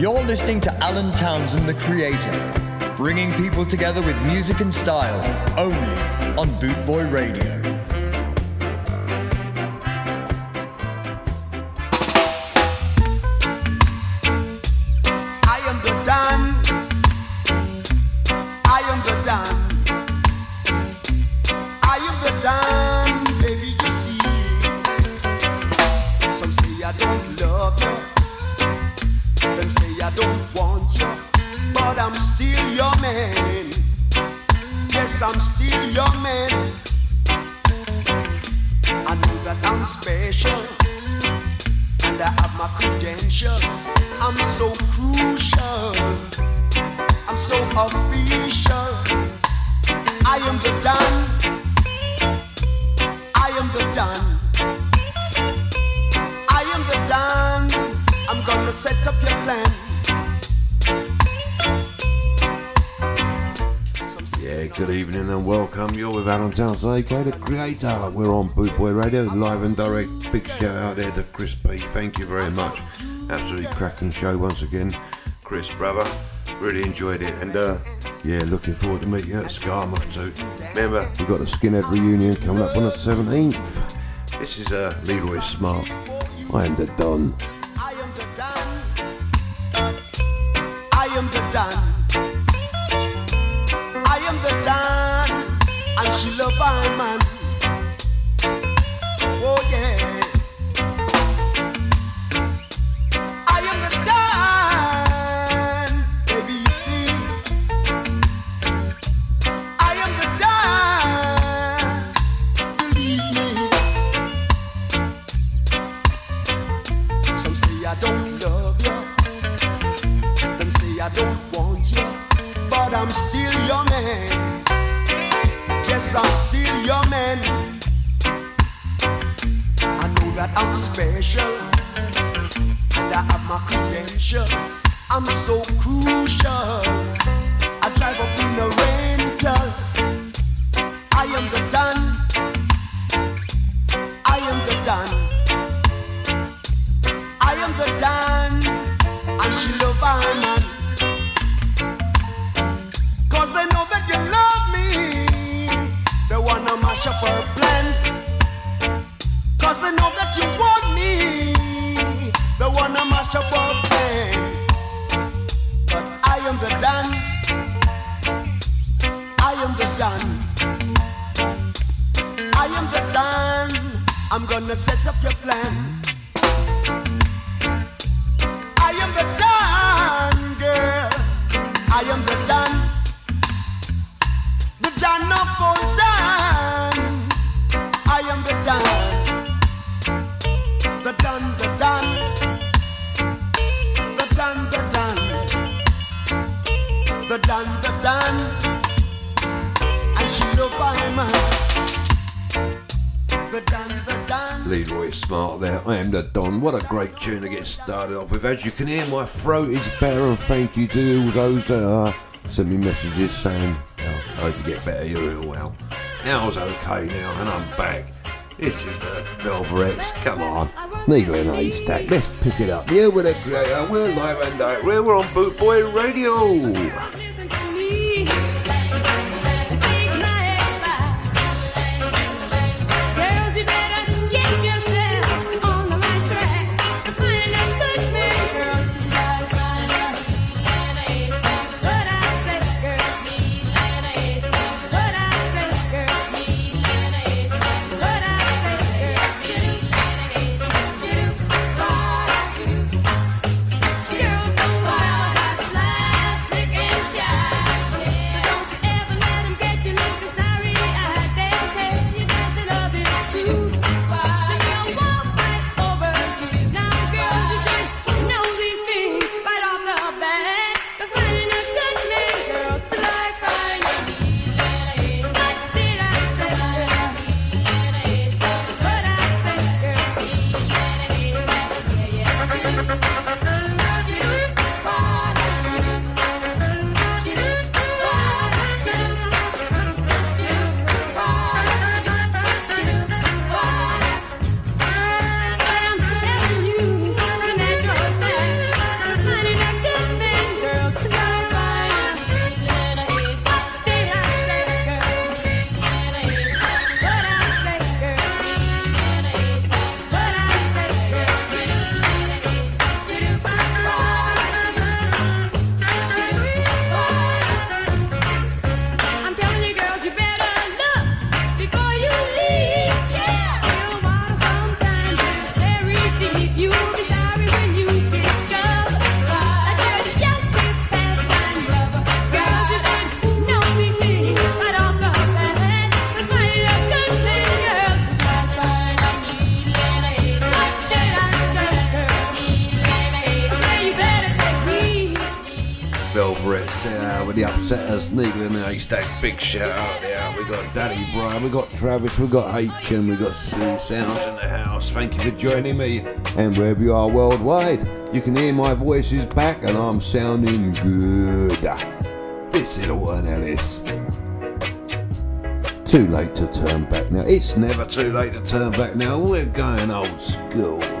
You're listening to Alan Townsend, the creator, bringing people together with music and style only on Bootboy Radio. the creator. We're on Boot Boy Radio, live and direct. Big shout out there to Chris P. Thank you very much. Absolutely cracking show once again, Chris, brother. Really enjoyed it, and uh, yeah, looking forward to meeting you at Skamouth too. Remember, we've got the Skinhead reunion coming up on the 17th. This is uh, Leroy Smart. I am the Don. started off with. As you can hear, my throat is better, and thank you to all those that uh, sent me messages saying, oh, I hope you get better, you're real well. Now I okay now, and I'm back. This is the Velvets, come on. Needle in a haystack, let's pick it up. Yeah, we're the creator, we're live and direct, we're on Bootboy Radio. Setters, Needle and the Haystack, big shout out there. We got Daddy Brian, we got Travis, we got H, and we got Sue Sounds in the house. Thank you for joining me. And wherever you are worldwide, you can hear my voices back and I'm sounding good. This is one, Ellis. Too late to turn back now. It's never too late to turn back now. We're going old school.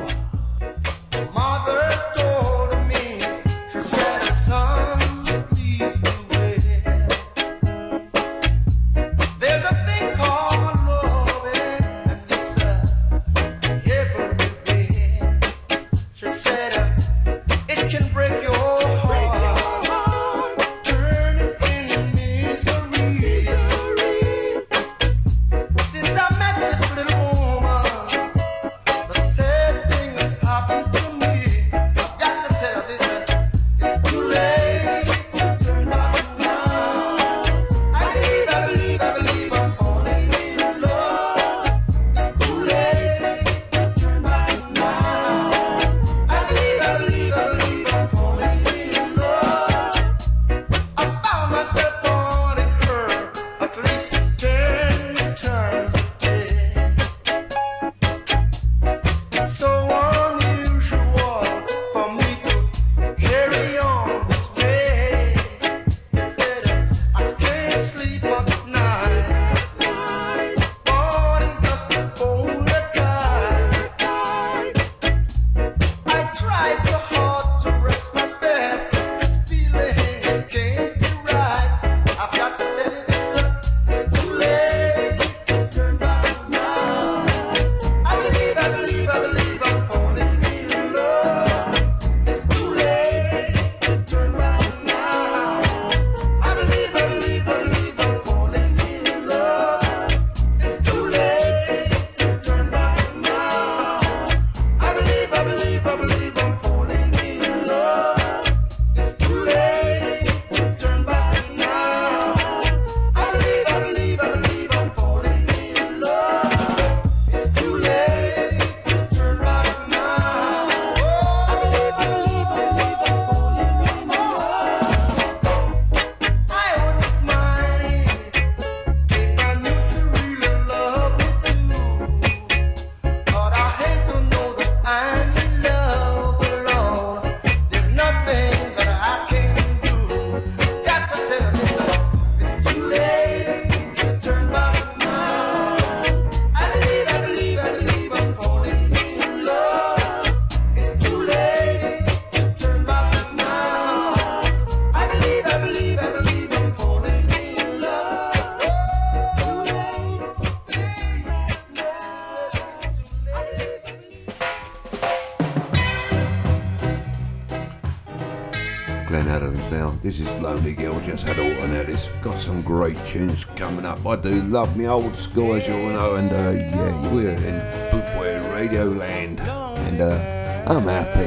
tunes coming up. I do love me old school, as you all know, and uh, yeah, we're in Bootboy Radio Land, and uh, I'm happy.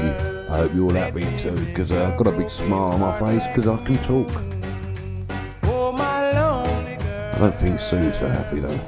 I hope you're all happy too, because uh, I've got a big smile on my face because I can talk. Oh, I don't think Sue's so happy though.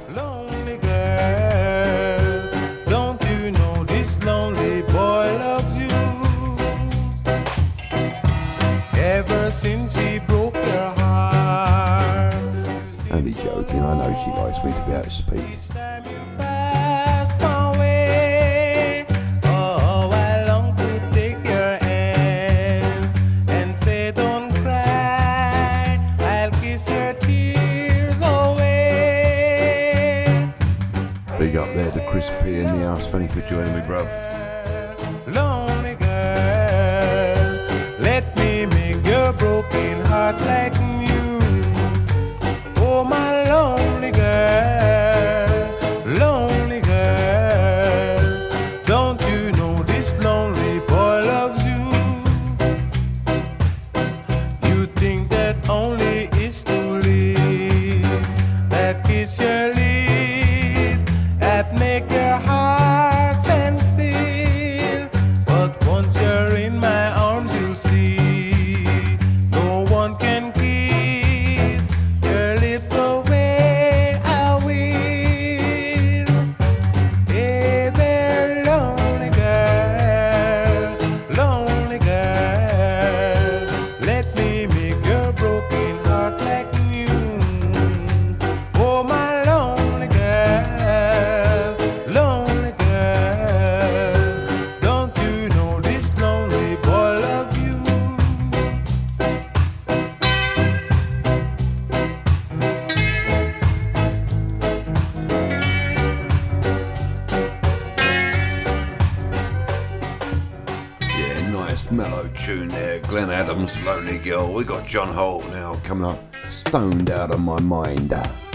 mellow tune there. Glen Adams, Lonely Girl. We got John Holt now coming up, stoned out of my mind. Uh.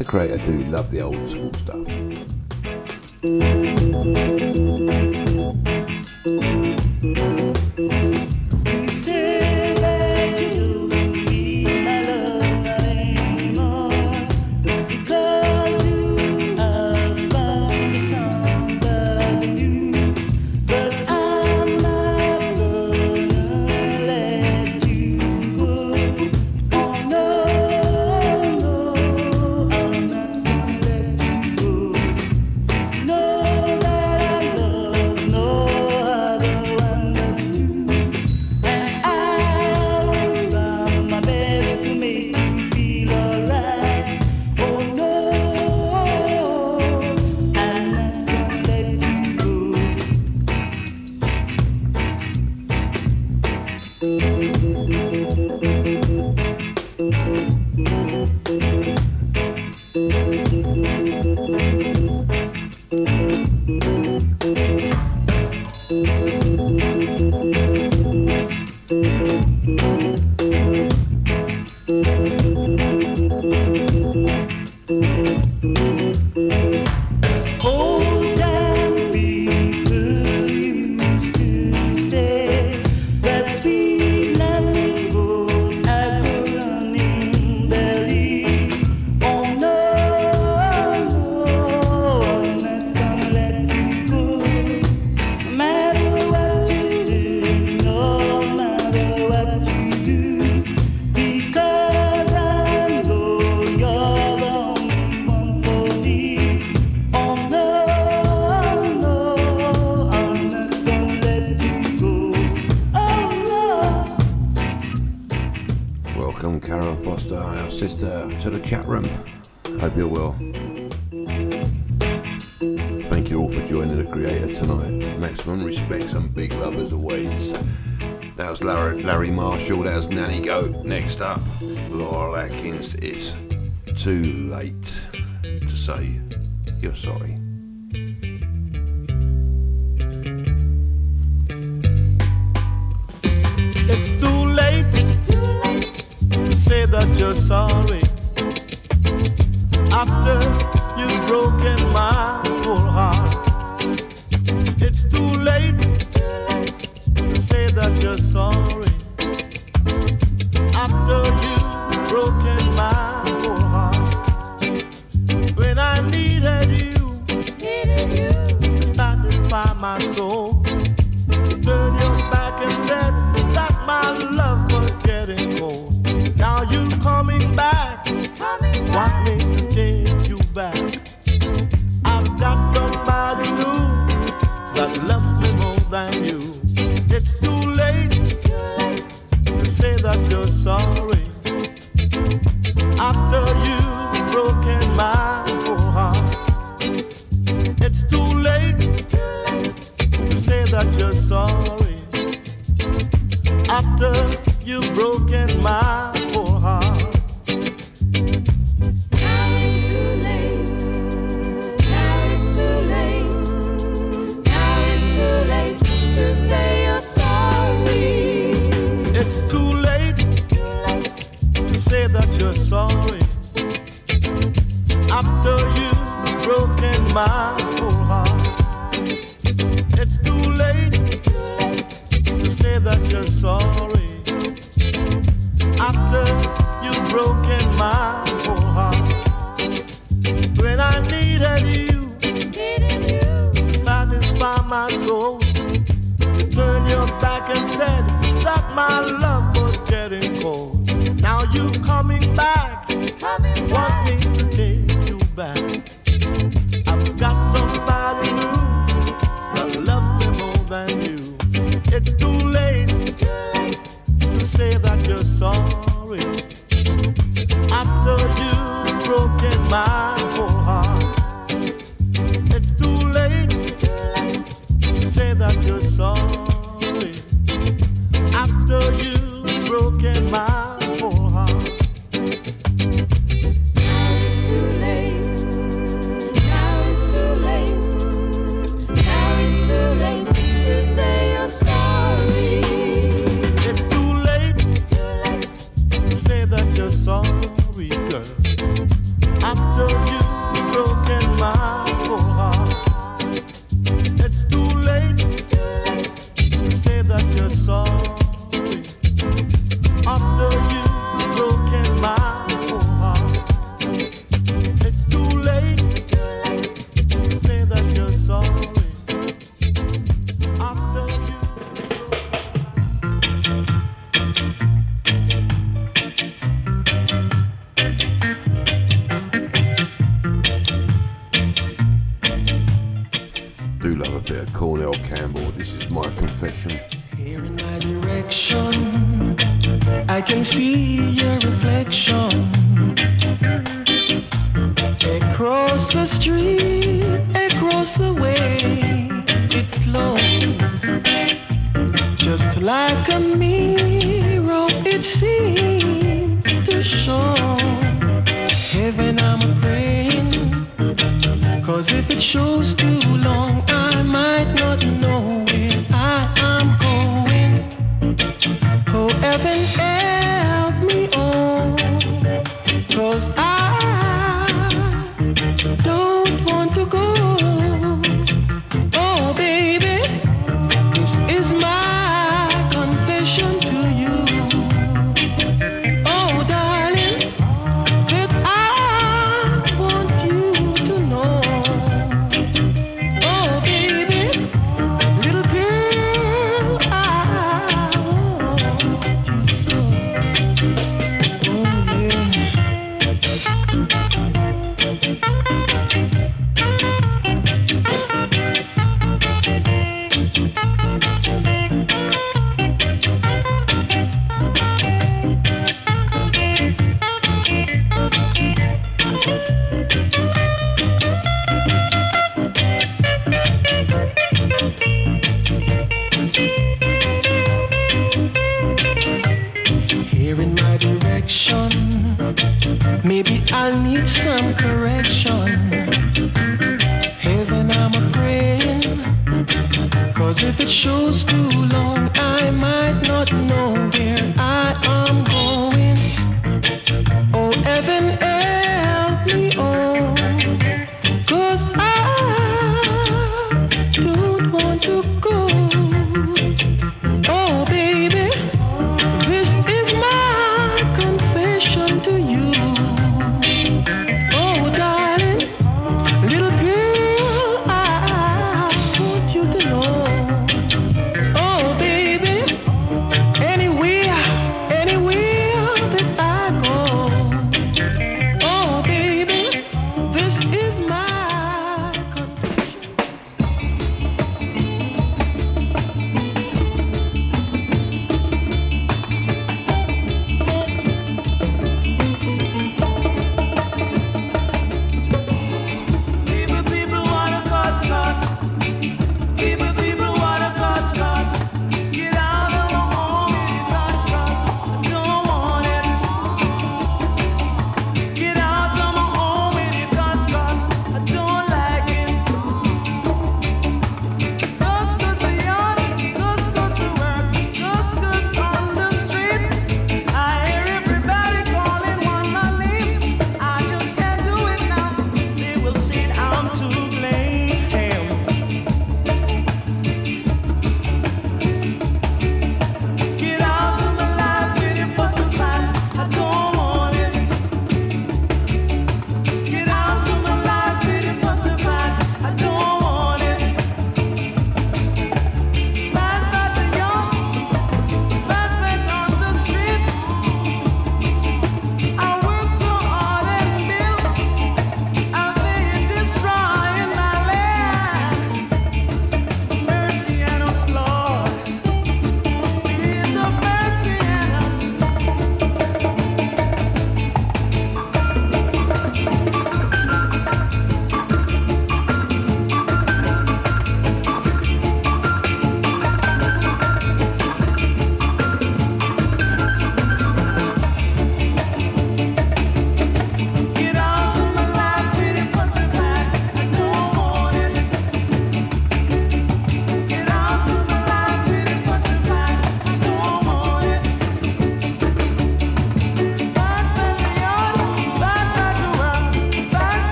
the creator do love the old school stuff.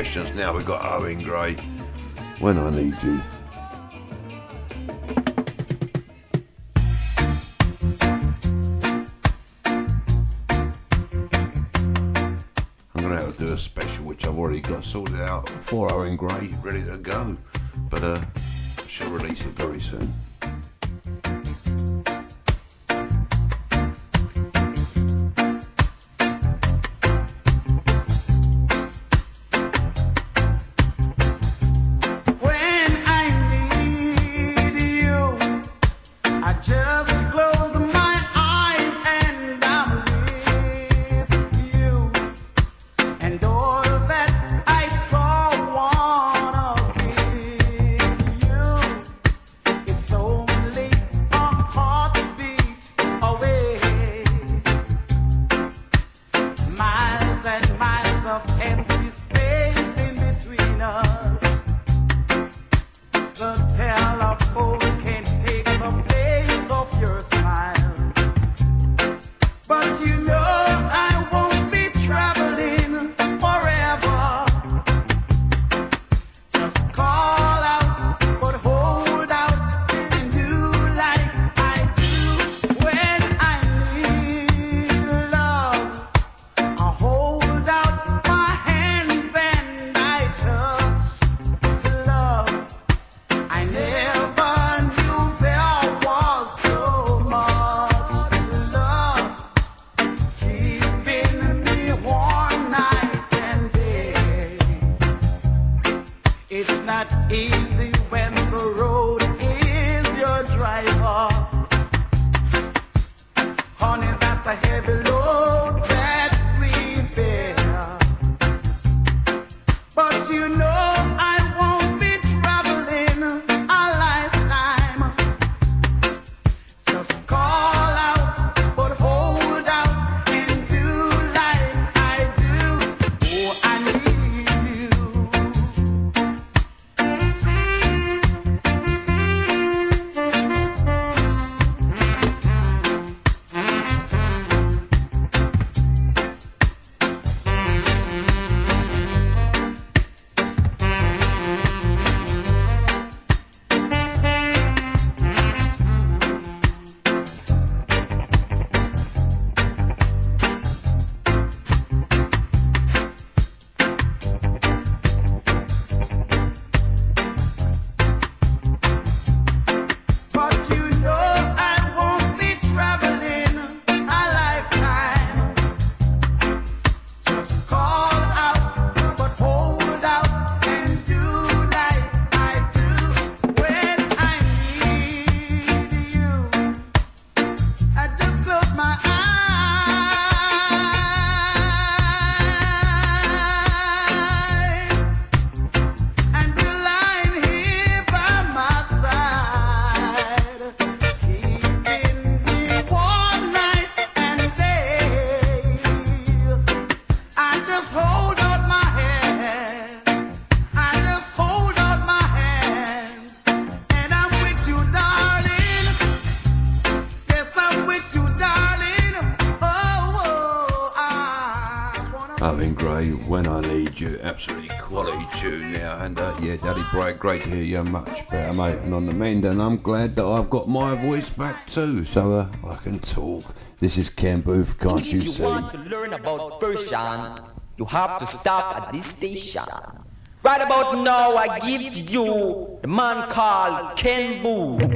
Now we've got Owen Gray. When I need you. I'm going to have to do a special which I've already got sorted out for Owen Gray, ready to go. yeah, Daddy Bright, great to hear you. Much better, mate, and on the mend. And I'm glad that I've got my voice back too, so uh, I can talk. This is Ken Boothe, can't you, you see? If you want to learn about Persian, you have to stop at this station. Right about now, I give you the man called Ken Boothe.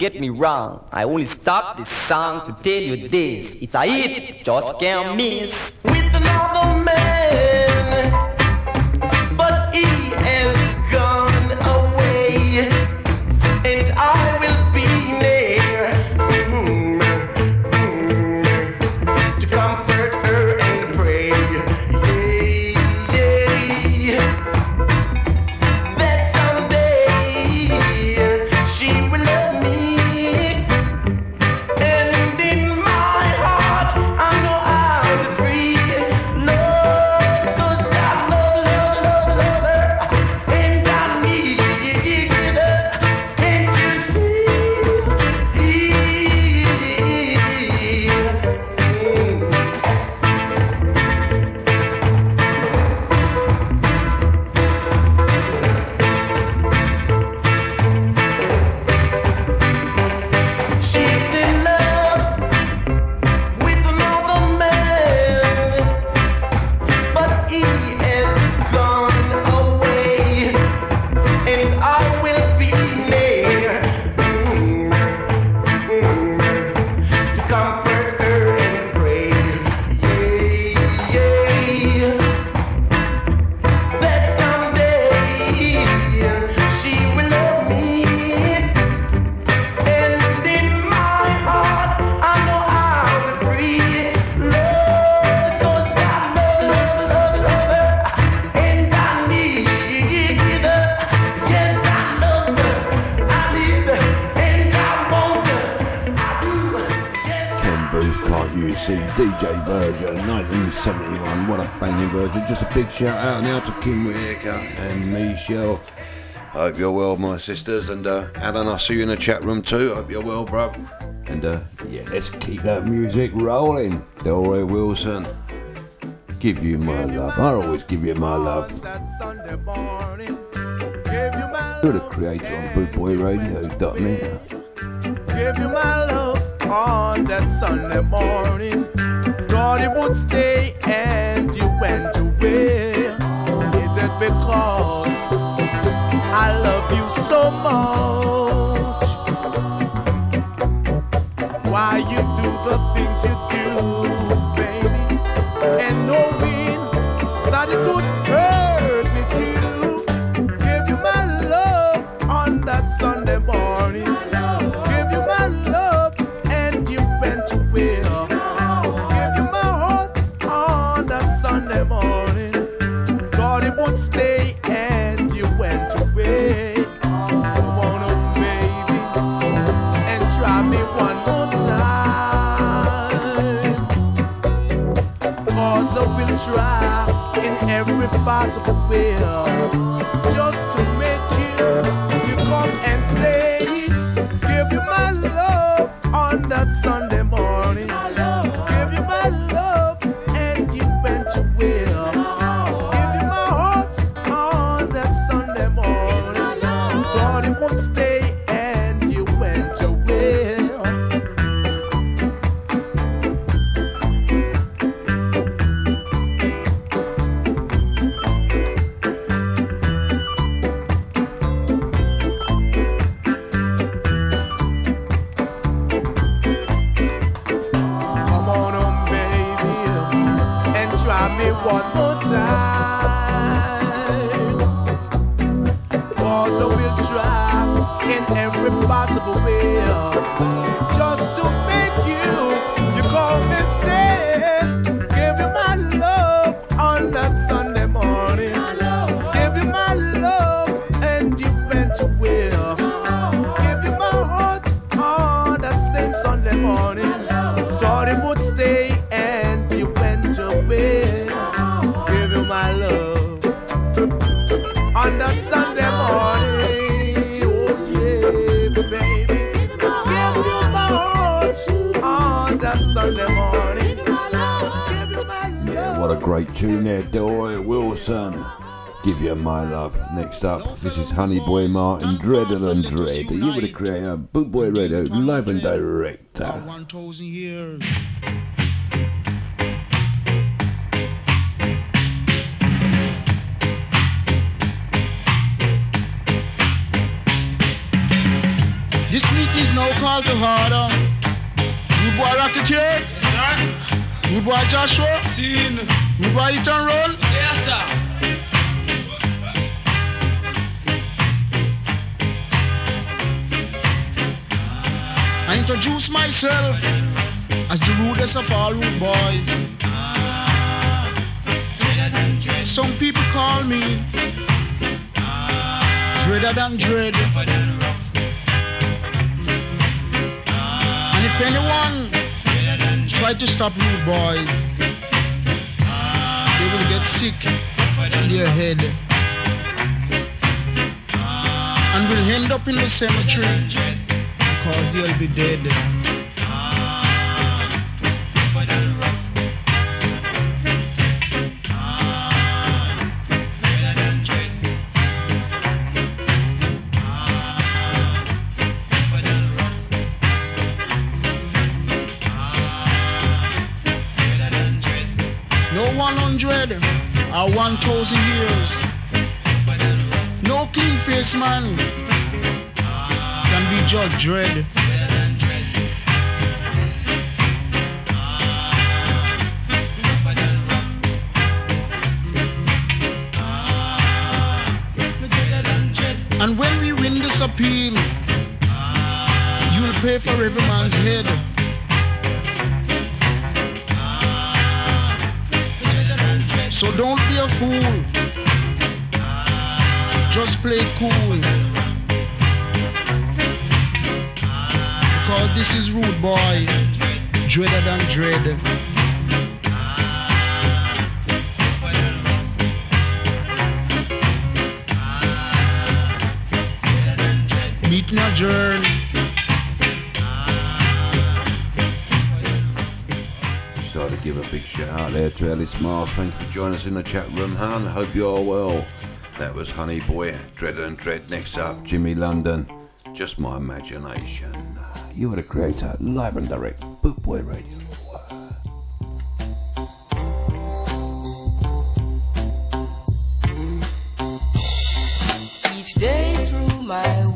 get me wrong. I only stop this song to tell you this. It's a hit, just can't miss. With another man. shout out now to Kim Whitaker and Michelle. Hope you're well, my sisters. And uh, Alan, I see you in the chat room too. Hope you're well, bruv. And uh, yeah, let's keep that music rolling. Delroy Wilson, give you my love. I always give you my love. You're the creator on bootboyradio.net. Give you my love on that Sunday morning. Thought it would stay. more. Great tune there, Delroy Wilson. Give you my love. Next up, this is Honey Boy Martin, Dreader than Dread. You were the creator, Boot Boy Radio, live and direct. About 1,000 years. This Eat and Roll? Yes, sir. I introduce myself as the rudest of all rude boys. Some people call me Dreader than Dread. And if anyone try to stop rude boys, get sick in their head and will end up in the cemetery because they'll be dead. Or 1,000 years. No clean face man can be judged Dread. And when we win this appeal, you'll pay for every man's head. So don't be a fool. Just play cool. Because this is rude boy, dreader than dread. Meet my journey. A big shout out there to Alice Miles. Thanks for joining us in the chat room, hon. Hope you're well. That was Honey Boy, Dreader and Dread. Next up, Jimmy London. Just my imagination. You are the creator, live and direct, Boot Boy Radio. Each day through my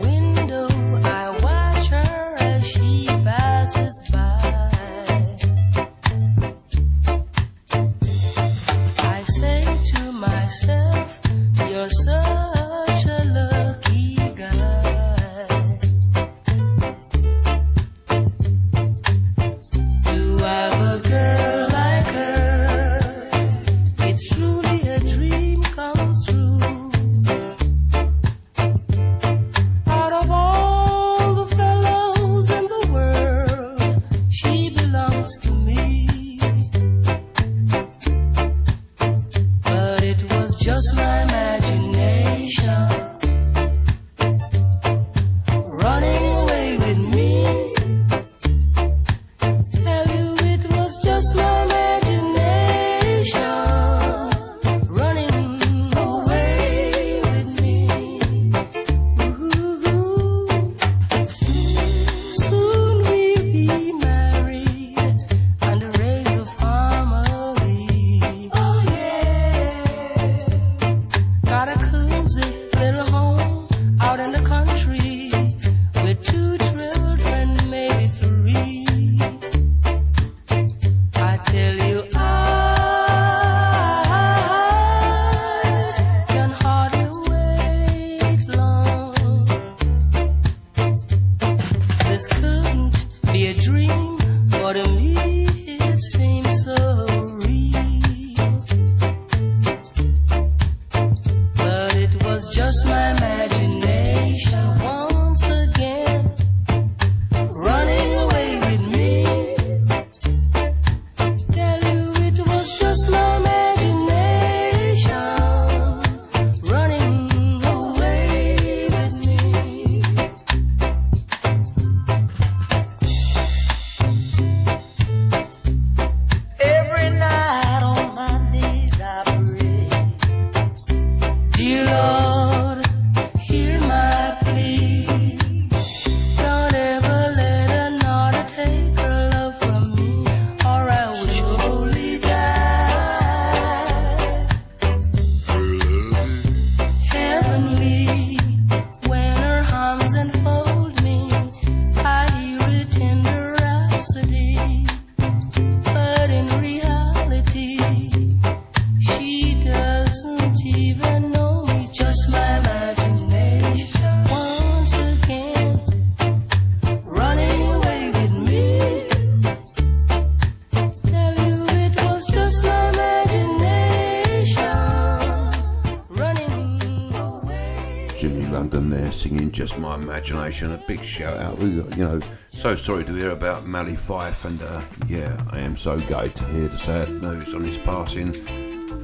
A big shout out. We you know, so sorry to hear about Mally Fife, and uh, yeah, I am so gutted to hear the sad news on his passing.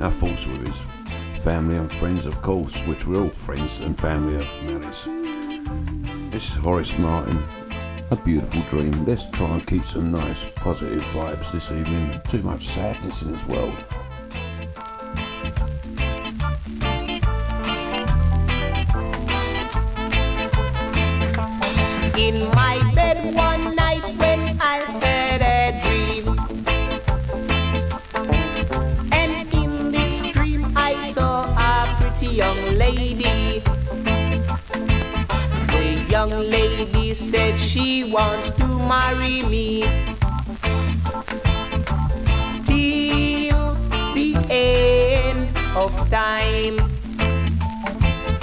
Our thoughts with his family and friends, of course, which we're all friends and family of Mally's. This is Horace Martin. A beautiful dream. Let's try and keep some nice, positive vibes this evening. Too much sadness in this world. Young lady said she wants to marry me. Till the end of time.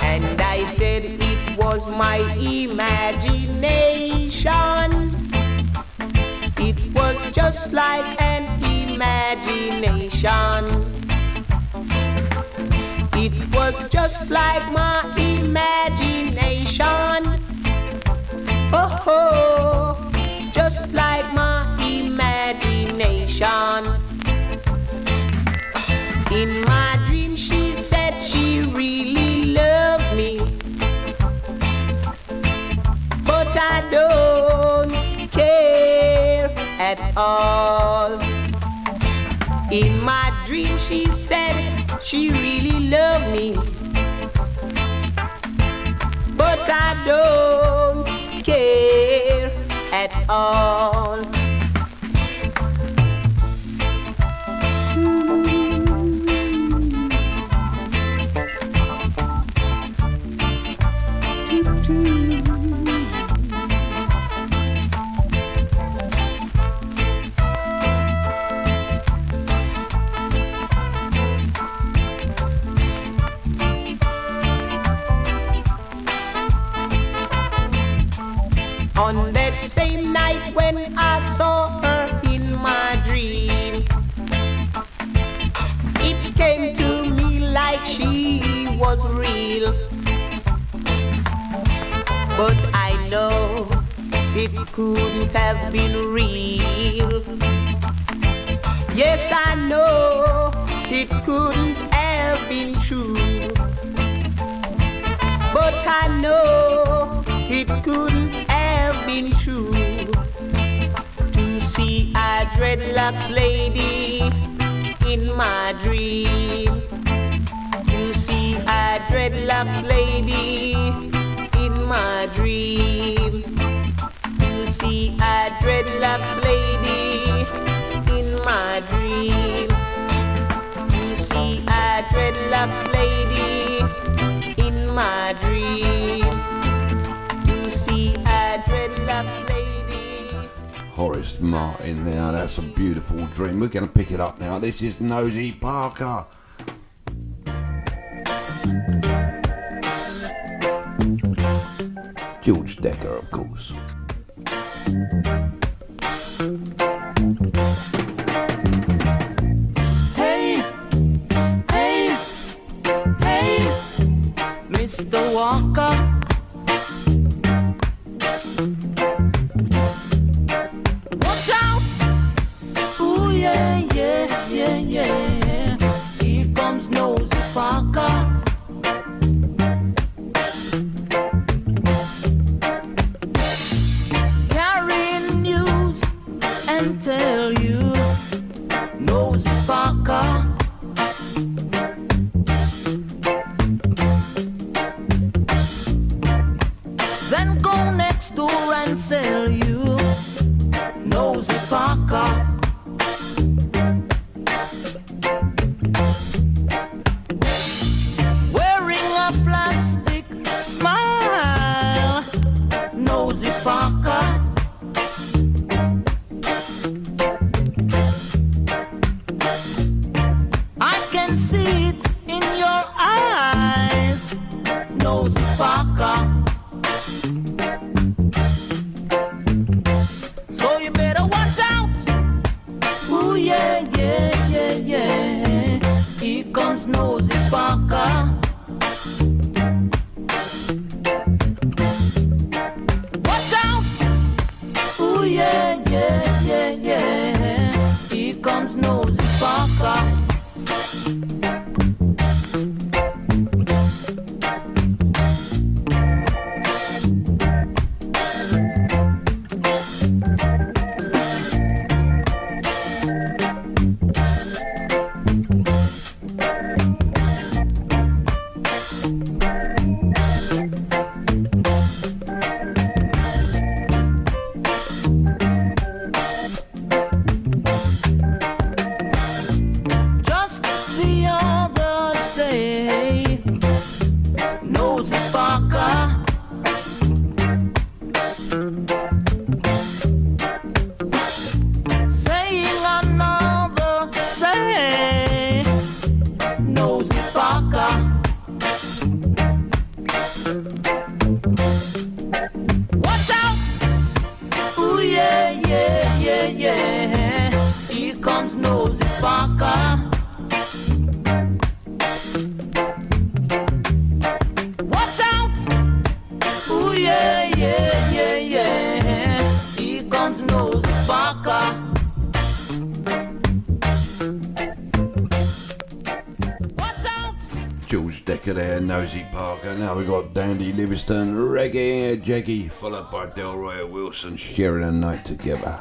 And I said it was my imagination. It was just like an imagination. It was just like my imagination. Oh, just like my imagination. In my dream, she said she really loved me. But I don't care at all. In my dream, she said she really loved me. But I don't care at all. Couldn't have been real. Yes, I know it couldn't have been true. But I know it couldn't have been true to see a dreadlocks lady in my dream. To see a dreadlocks lady in my dream. See a dreadlocks lady in my dream. To see a dreadlocks lady in my dream. To see a dreadlocks lady. Horace Martin there, that's a beautiful dream. We're going to pick it up now. This is Nosy Parker. George Dekker, of course. Walker. Watch out! Ooh, yeah, Rock. Jeggy, followed by Delroy Wilson sharing a night together.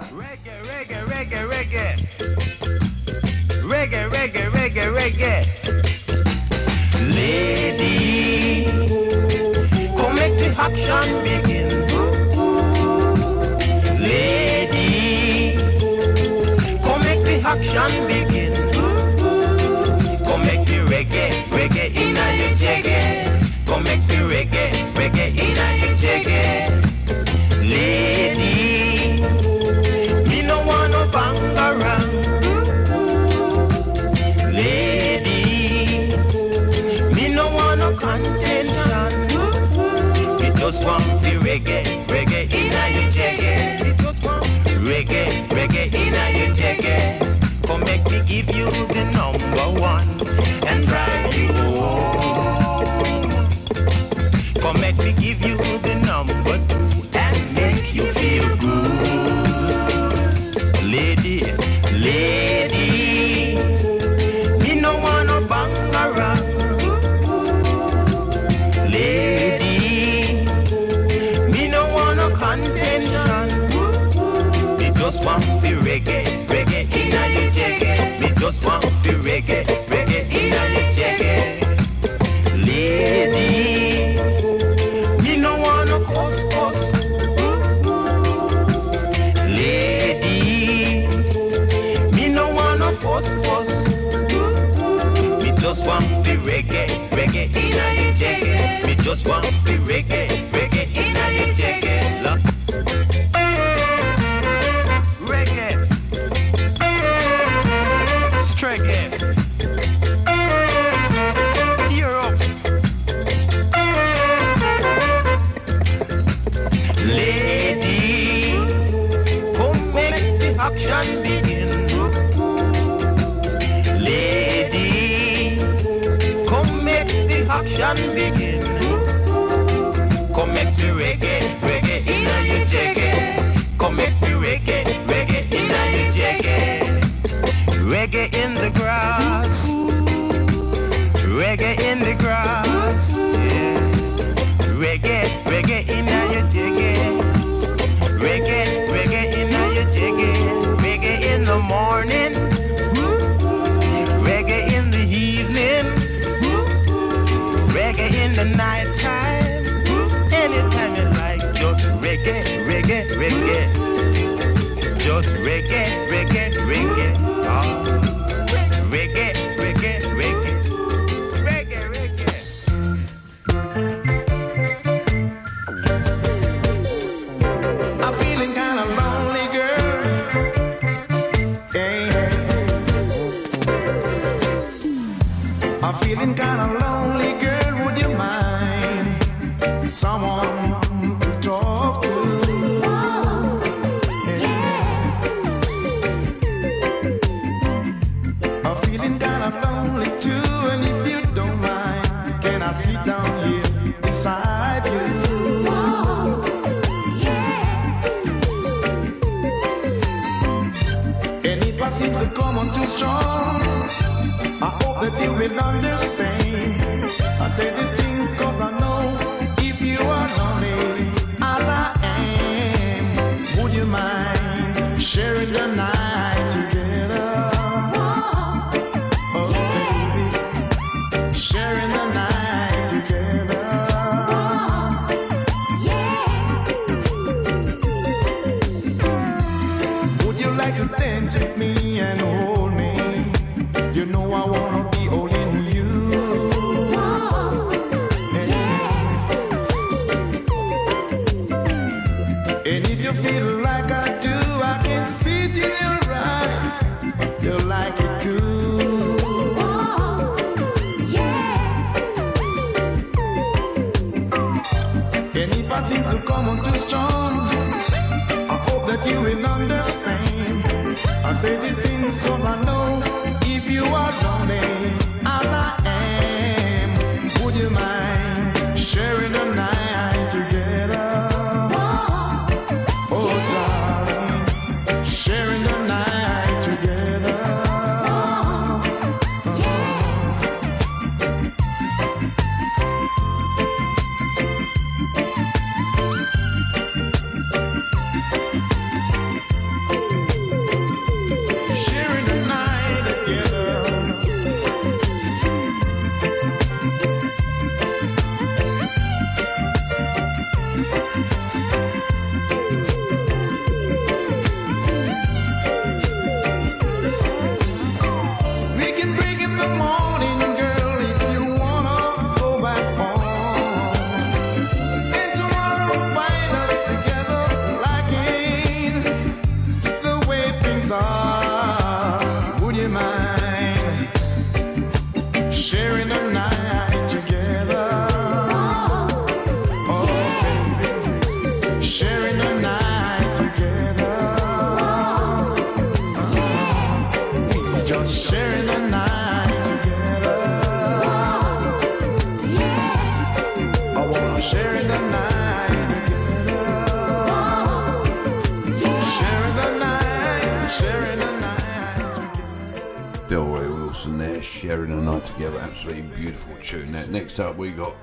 absolutely beautiful tune. Now, next up, we got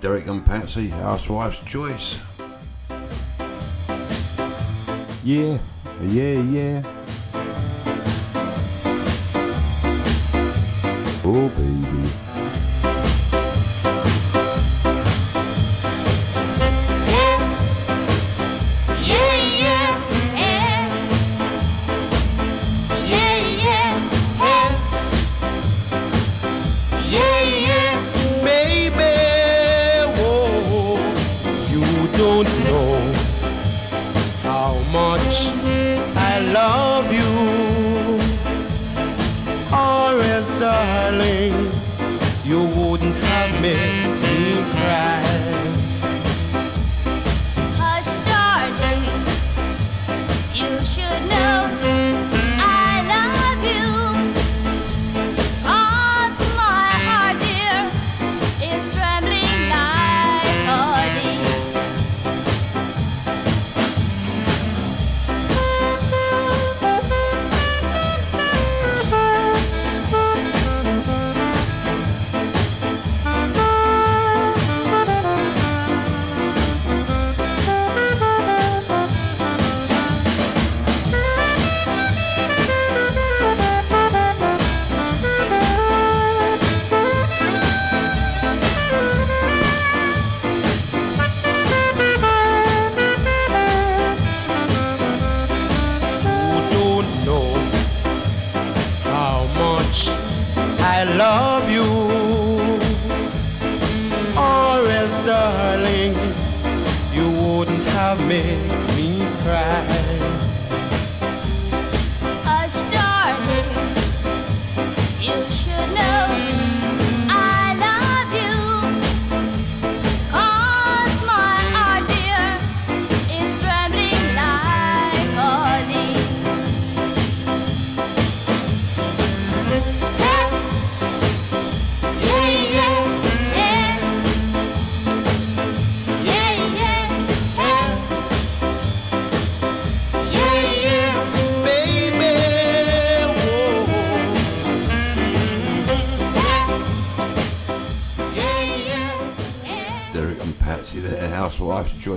Derrick and Patsy, Housewife's Choice. Yeah, yeah, yeah. Oh, baby.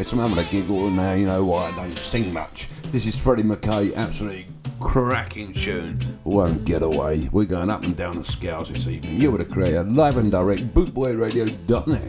Choice. I'm having a giggle and now, you know why I don't sing much. This is Freddie McKay, absolutely cracking tune. Won't get away. We're going up and down the scales this evening. You're with the creator, live and direct, bootboyradio.net.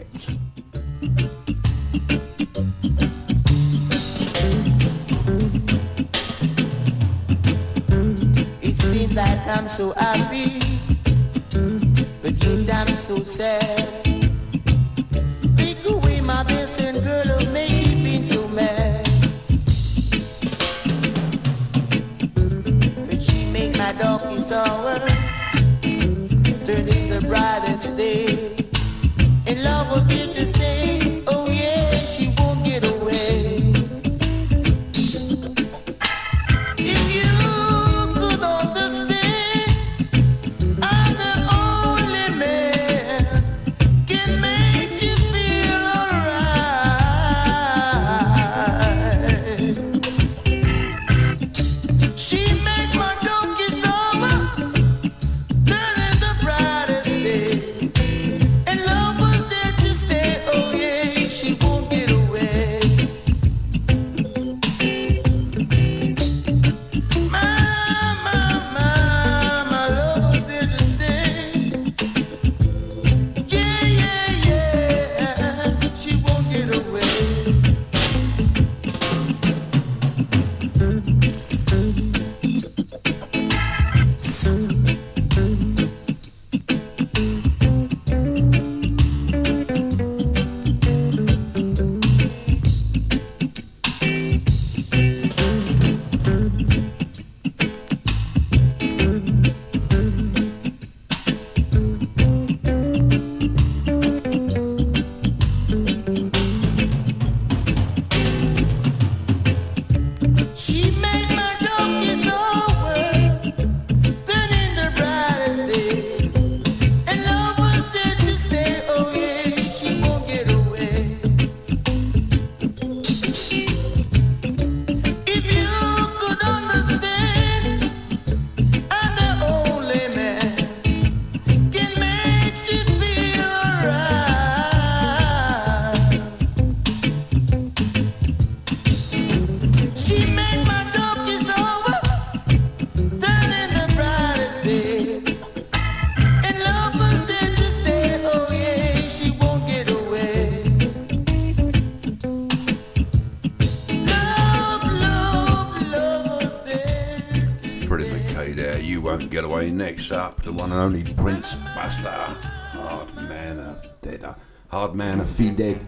away. Next up, the one and only Prince Buster. Hard man of dead. Hard man of feed dead.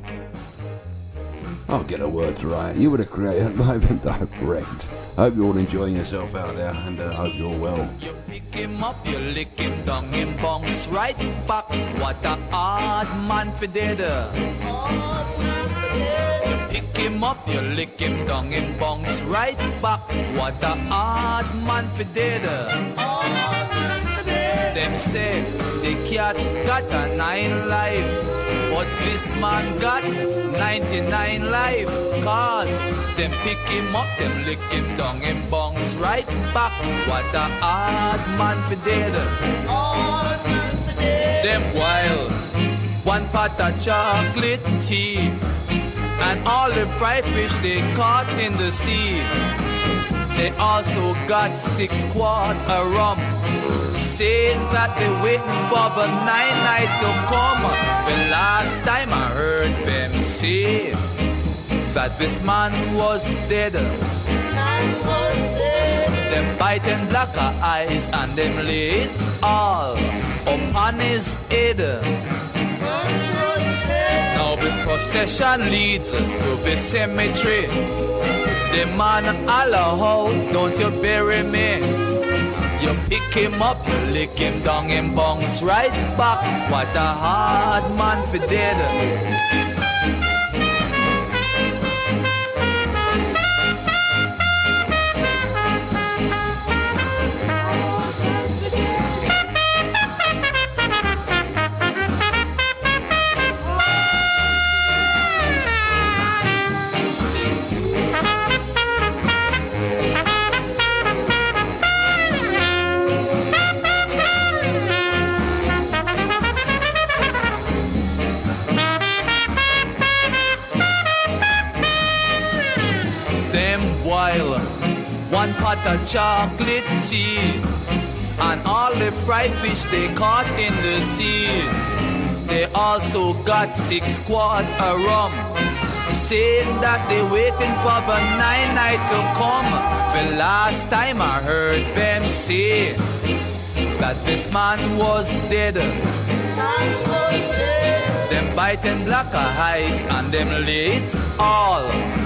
I'll get the words right. You were the creator, live and direct. Hope you're all enjoying yourself out there and uh, hope you're well. You pick him up, you lick him down, him bounce right back. What a hard man for dead. You pick him up, you lick him down, him bounce right back. What a hard man for dead. Them say the cat got a nine life, but this man got 99 life. Cause them pick him up, them lick him down, him bounce right back. What a hard man for dead. Them wild, one pot of chocolate tea, and all the fried fish they caught in the sea. They also got six quart of rum, saying that they waiting for the nine night to come. The last time I heard them say that this man was dead. Them biting black eyes and them lay all upon his head. Now the procession leads to the cemetery. The man holla how don't you bury me? You pick him up, you lick him down, him bounce right back. What a hard man for dead. Of chocolate tea and all the fried fish they caught in the sea. They also got six quarts of rum, saying that they waiting for the nine night to come. The last time I heard them say that this man was dead. Them biting black eyes and them lay all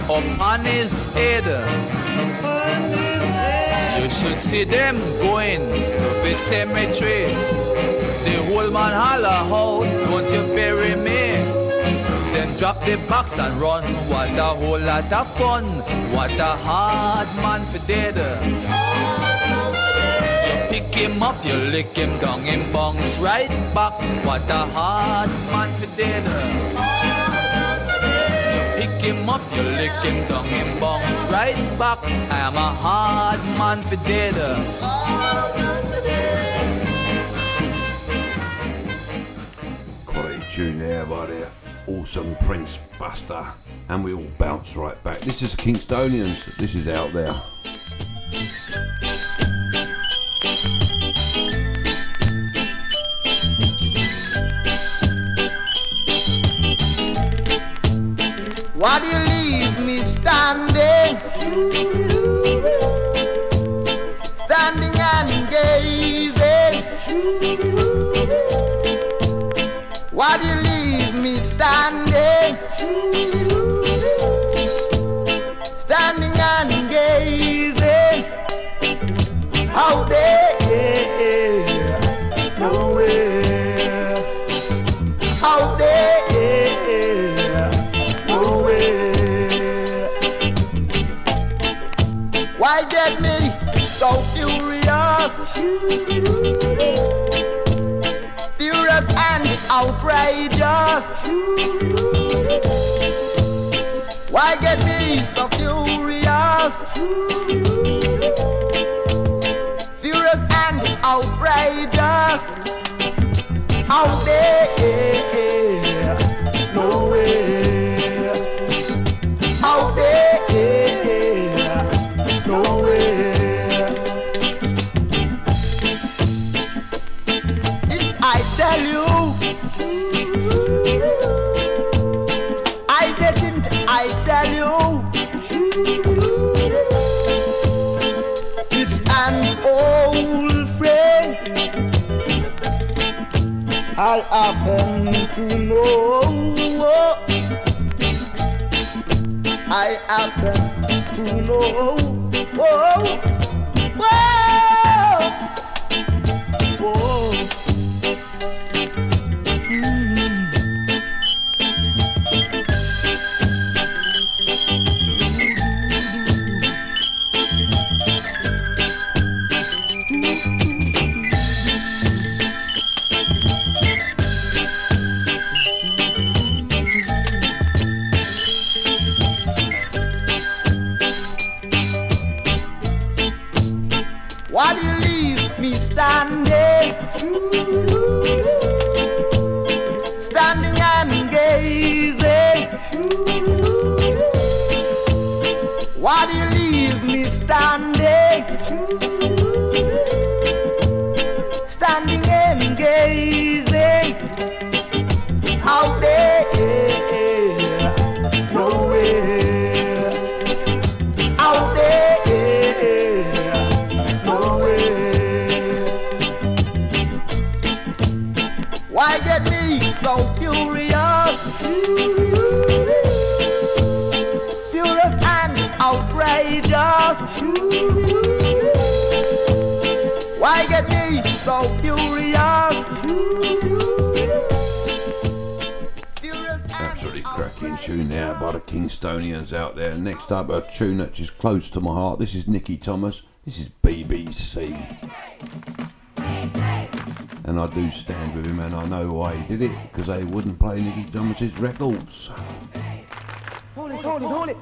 upon his head. You should see them going to the cemetery. The whole man holler out, don't you bury me? Then drop the box and run. What a whole lot of fun. What a hard man for dead. You pick him up, you lick him down, him bounce right back. What a hard man for dead. Pick him up, you lick him down, him bounce right back. I am a hard man for dead. Quality tune there by the awesome Prince Buster. And we all bounce right back. This is Kingstonians. This is out there. Why do you Why get me so furious? Furious and outrageous. Out there, to know. I happen to know. Whoa, whoa, whoa. Tune that's just close to my heart. This is Nicky Thomas. This is BBC. And I do stand with him, and I know why he did it because they wouldn't play Nicky Thomas's records. Hold it, hold it, hold. It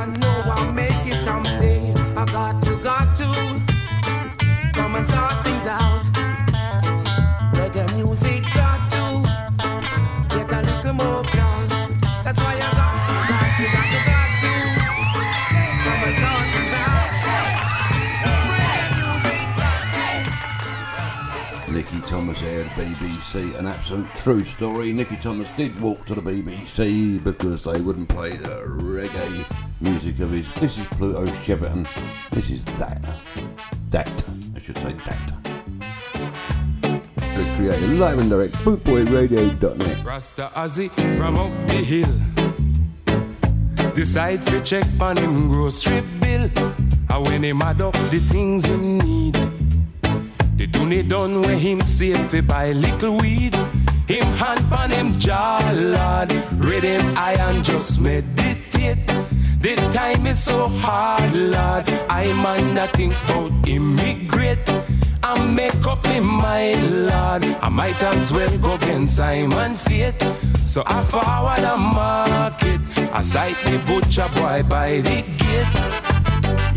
I. I got to, got to come and things out. Reggae music got to get a little more blood. That's why I. Nicky Thomas the BBC, an absolute true story. Nicky Thomas did walk to the BBC because they wouldn't play the reggae music of his. This is Pluto Shervington. This is that. That. I should say that. The creator, live and direct, bootboyradio.net. Rasta Ozzy from up the hill. Decide to check on him grocery bill. And when him add up the things him need. The donny done when him save fi buy little weed. Him hand on him jaw, lord. Read him eye just meditate. The time is so hard, lord. I mind nothing about immigrate. I make up my mind, Lord. I might as well go against Simon Fate. So I forward the market. I sight the butcher boy by the gate.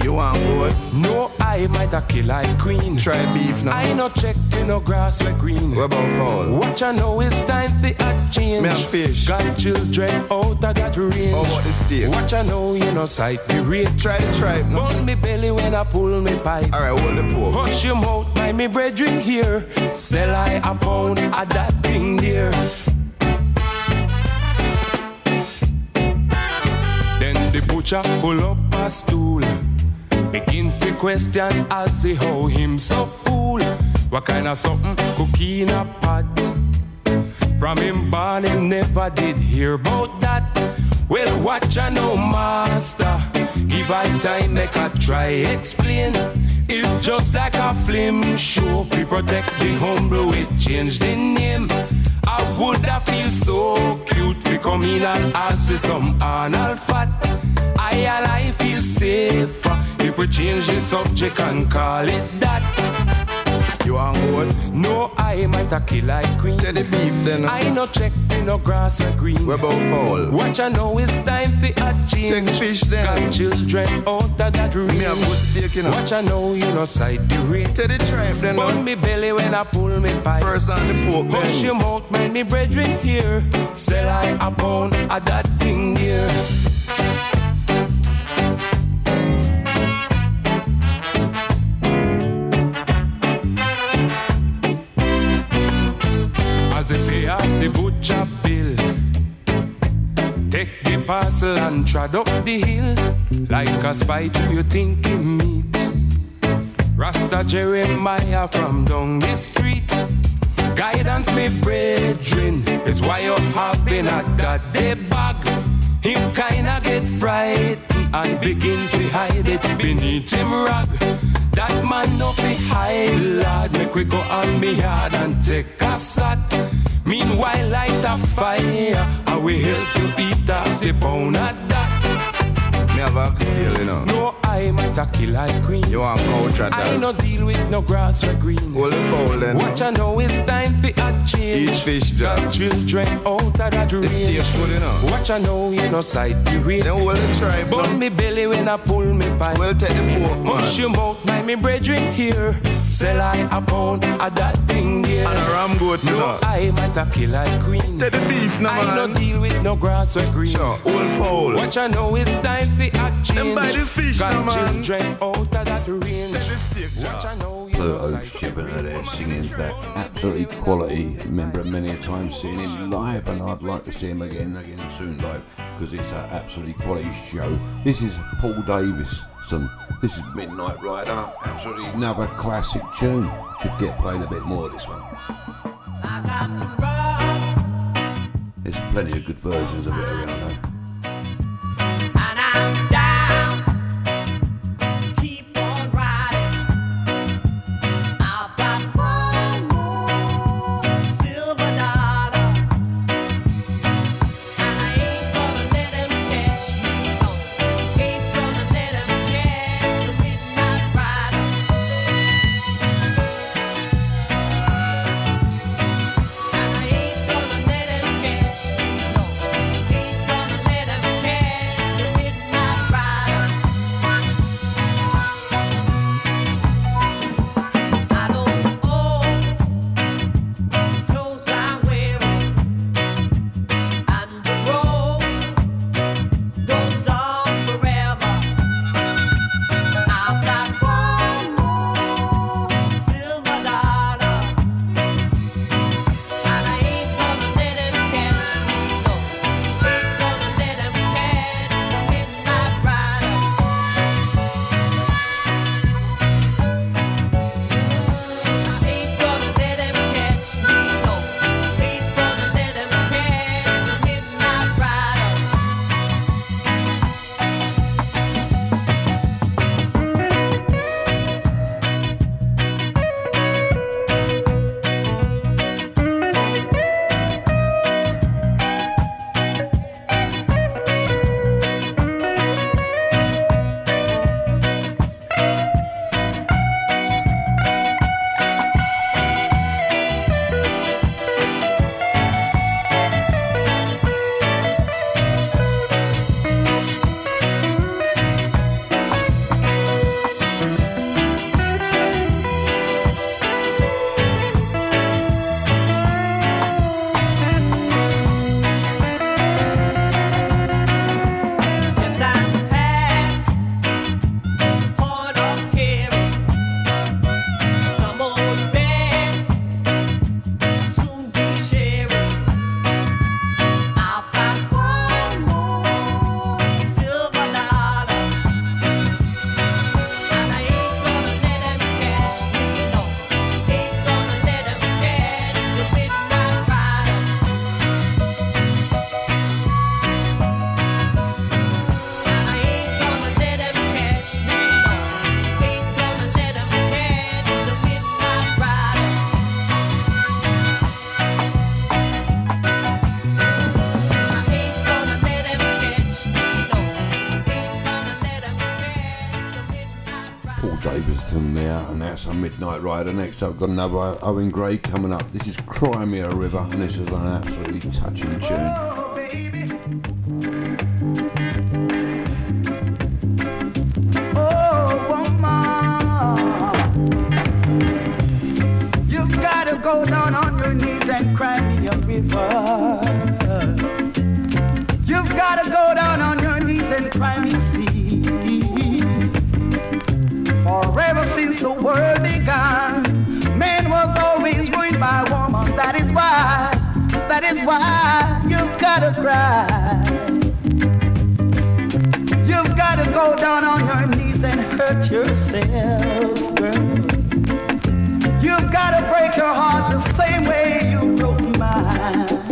You want what? No, I might a kill like queen. Try beef now. I no check for no grass where green. What about fowl? Watch I know it's time for a change. Me and fish. Got children out of that range. How about the steak? Watch I know you know sight the rate. Try the tripe now. Burn me belly when I pull me pipe. Alright, hold the pork. Hush your mouth, my me brethren here. Sell I a pound of that thing there. Then the butcher pull up a stool. Begin to question as he how him so fool. What kind of something cooking a pot? From him born him never did hear about that. Well, watch I know master. Give I time, make I try explain. It's just like a film show. We protect the humble, we change the name. I would have feel so cute. We come in and ask for some anal fat. I and I feel safer if we change the subject and call it that. You want what? No, I might a kill like queen. Tell the beef then. I no check for no grass or green. What about fowl? Watch I know it's time for a change. Take fish then. Got children out of that room. Me have good steak, you know. Watch I know you know side the rate. Tell the tripe then. Burn me belly when I pull me pipe. First on the pork then. your mouth, mind me brethren here. Sell I a pound of that thing here. Off the butcher bill, take the parcel and trod up the hill. Like a spy, do you think he meet? Rasta Jeremiah from down the street. Guidance, me brethren, is why you're having a that day bag. Him kinda get frightened and begin to hide it beneath him rag. That man no fi hide, lad. Make we go on me yard and take a sat. Meanwhile, light a fire. I will help you eat off the pound of that. Have oxtail, you know. No, I might a kill like queen. You want couch at I no deal with no grass or green. The fowl then. Watch I know it's time for a change. Eat fish. Got children out of that The range. steak good, you know. Watch I know you no side the rate. Then the tribe, Burn no. me belly when I pull me pipe. Well, take the pork, Mush man. your mouth, my me brethren here. Sell I a pound of that thing there. And a ram goat, you No, know. I might a kill like queen. Take the beef, no, I no deal with no grass or green. Sure, hold fowl. Watch I know it's time for a change. Them buy the fish, Got no, man. children out of that range. Take the steak, Watch I know you no Pluto side Shivana there singing that absolutely quality. Remember many a time seeing him live, and I'd like to see him again, again soon live, because it's an absolutely quality show. This is Paul Davison. This is Midnight Rider. Absolutely another classic tune. Should get played a bit more. This one. There's plenty of good versions of it around though. Midnight Rider. Next up, got another Owen Gray coming up. This is Cry Me a River, and this is an absolutely touching tune. That is why you've got to cry. You've got to go down on your knees and hurt yourself, girl. You've got to break your heart the same way you broke mine.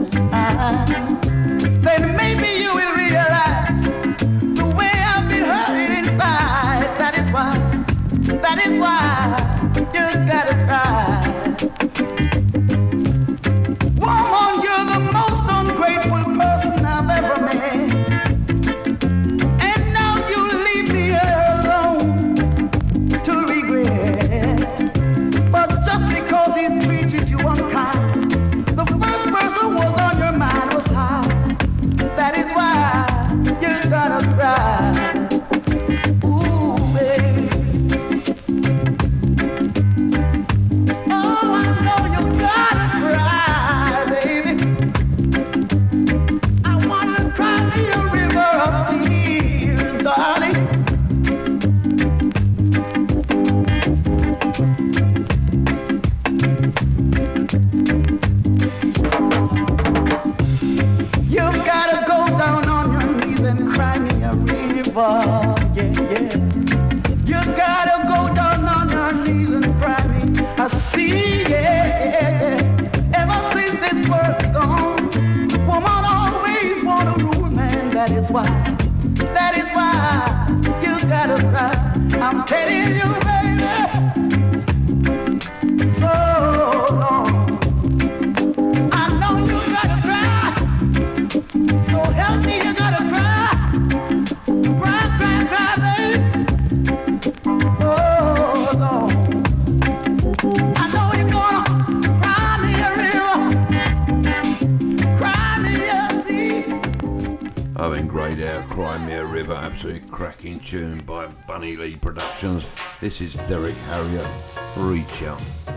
Productions. This is Derrick Harriott. Reach out.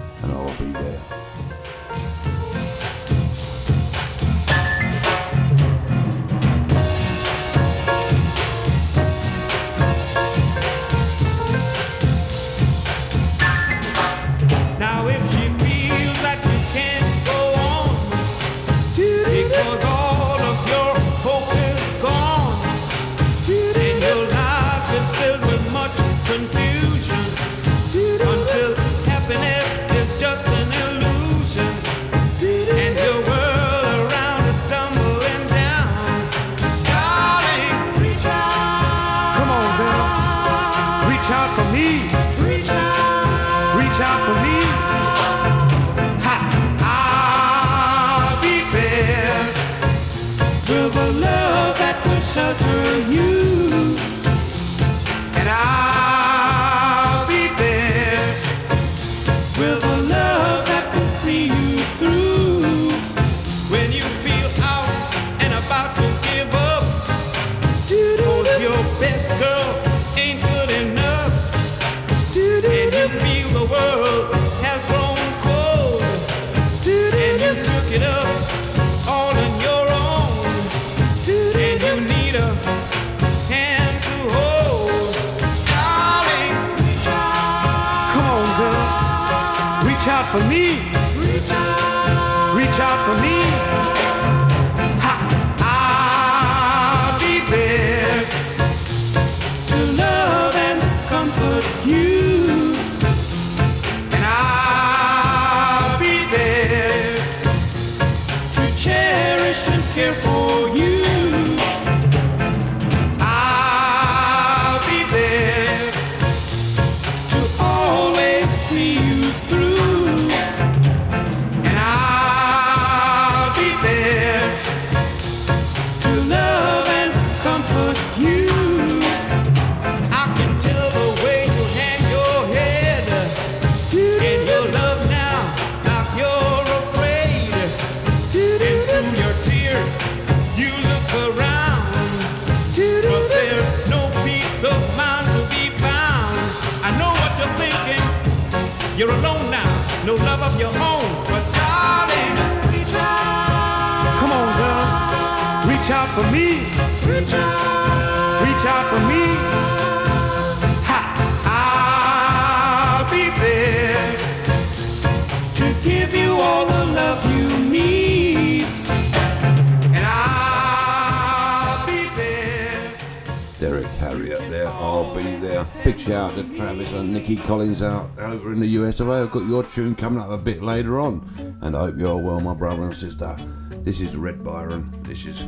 shout out to Travis and Nikki Collins out over in the US of A. I've got your tune coming up a bit later on. And I hope you're well, my brother and sister. This is Red Byron. This is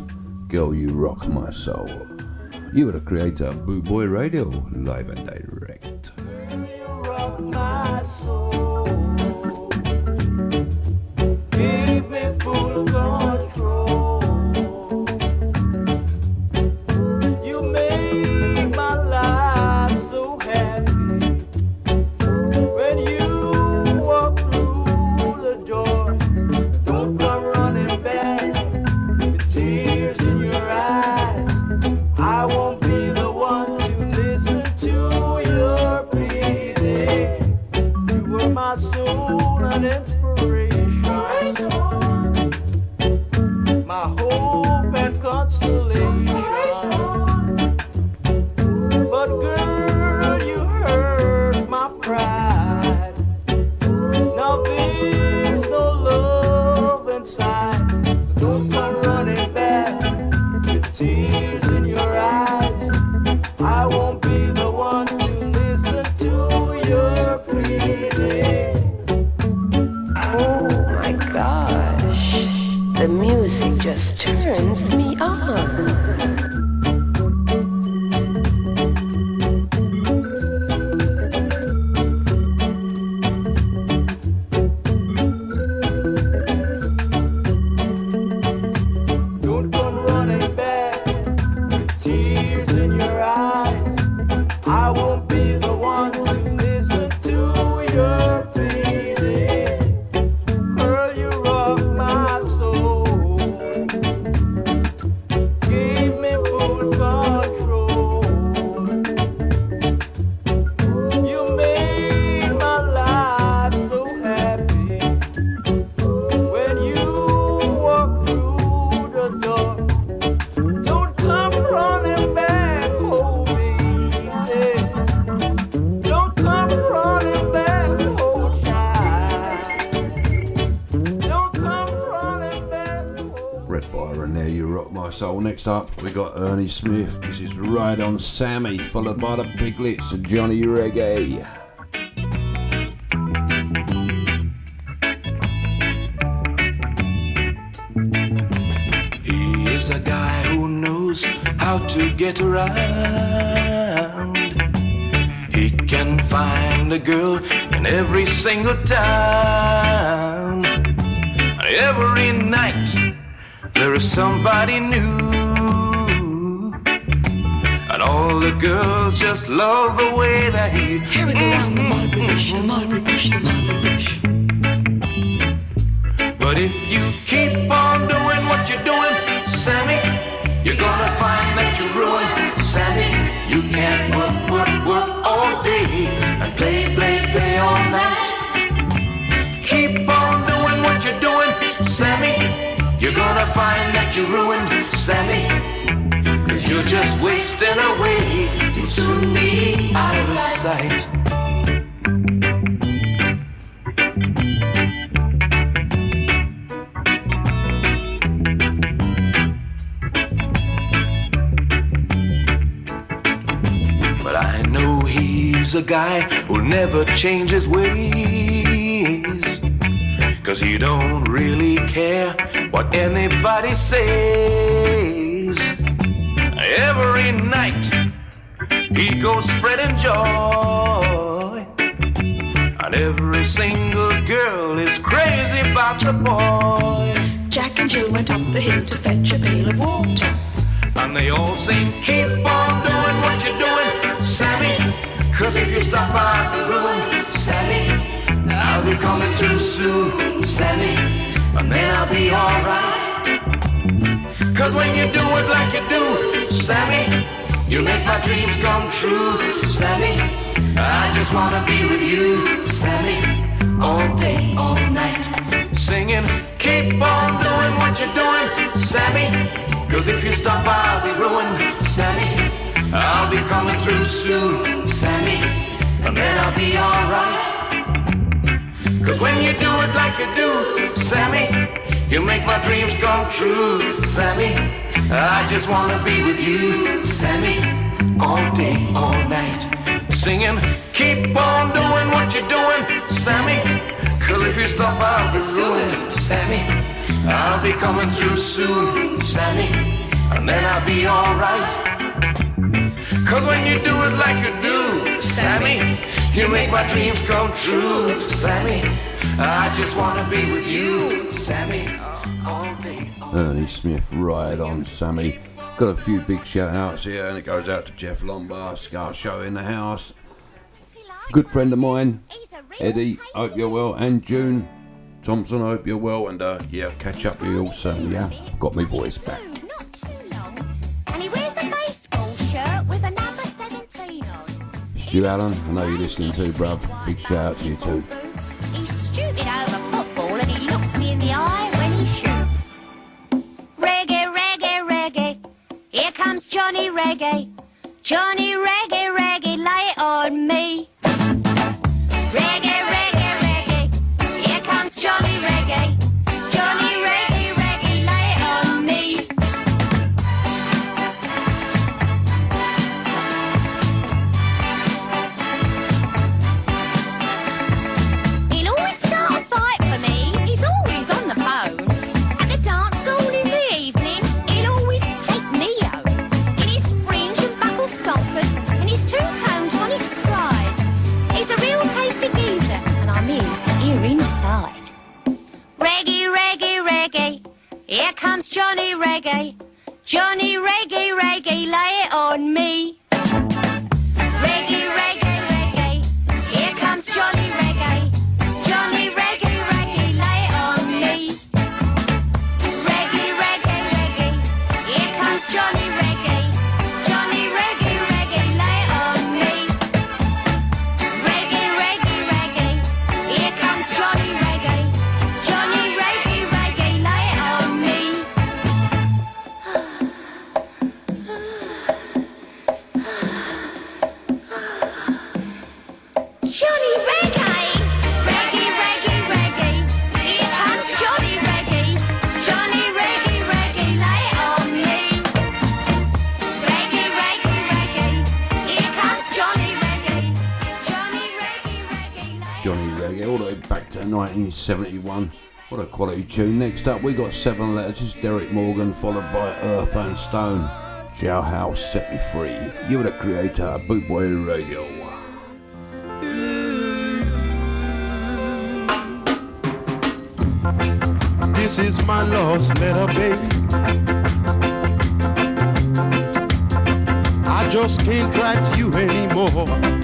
Girl You Rock My Soul. You are the creator of Bootboy Radio, live and direct. Next up, we got Ernie Smith. This is Ride on Sammy, followed by the Piglets and Johnny Reggae. He is a guy who knows how to get around. He can find a girl in every single town. Every night there is somebody new. All the girls just love the way that he. Hurry around the mulberry bush, the mulberry bush, the mulberry bush. But if you keep on doing what you're doing, Sammy, you're gonna find that you're ruined. Sammy, you can't work, work, work all day and play, play, play all night. Keep on doing what you're doing, Sammy. You're gonna find that you're ruined, Sammy. Just wasting away. You'll soon be out of sight. But I know he's a guy who'll never change his ways. Cause he don't really care what anybody says. Every night he goes spreading joy. And every single girl is crazy about the boy. Jack and Jill went up the hill to fetch a pail of water. And they all sing, keep on doing what you're doing, Sammy. Cause if you stop by the room, Sammy, I'll be coming through soon, Sammy. And then I'll be alright. Cause when you do it like you do, Sammy, you make my dreams come true, Sammy. I just wanna be with you, Sammy, all day, all night. Singing, keep on doing what you're doing, Sammy. Cause if you stop I'll be ruined, Sammy. I'll be coming through soon, Sammy. And then I'll be alright. Cause when you do it like you do, Sammy, you make my dreams come true, Sammy. I just wanna be with you, Sammy, all day, all night. Singing, keep on doing what you're doing, Sammy. Cause if you stop, I'll be ruined, Sammy. I'll be coming through soon, Sammy. And then I'll be alright. Cause when you do it like you do, Sammy, you make my dreams come true, Sammy. I just wanna be with you, Sammy. Ernie Smith, Ride on Sammy. Got a few big shout outs here, and it goes out to Jeff Lombard, Scar Show in the house. Good friend of mine, Eddie, hope you're well, and June Thompson, hope you're well, and uh, yeah, catch up with you all soon, yeah? Got my voice back. And he wears a baseball shirt with a number 17 on. Stu Allen, I know you're listening too, bruv. Big shout out to you too. Comes Johnny Reggae. Johnny Reggae, comes Johnny Reggae. Johnny Reggae, reggae, lay it on me. 1971. What a quality tune. Next up, we got Seven Letters. It's Derrick Morgan, followed by Earth and Stone. Jailhouse Set Me Free. You're the creator, Bootboy Radio. This is my lost letter, baby. I just can't write you anymore.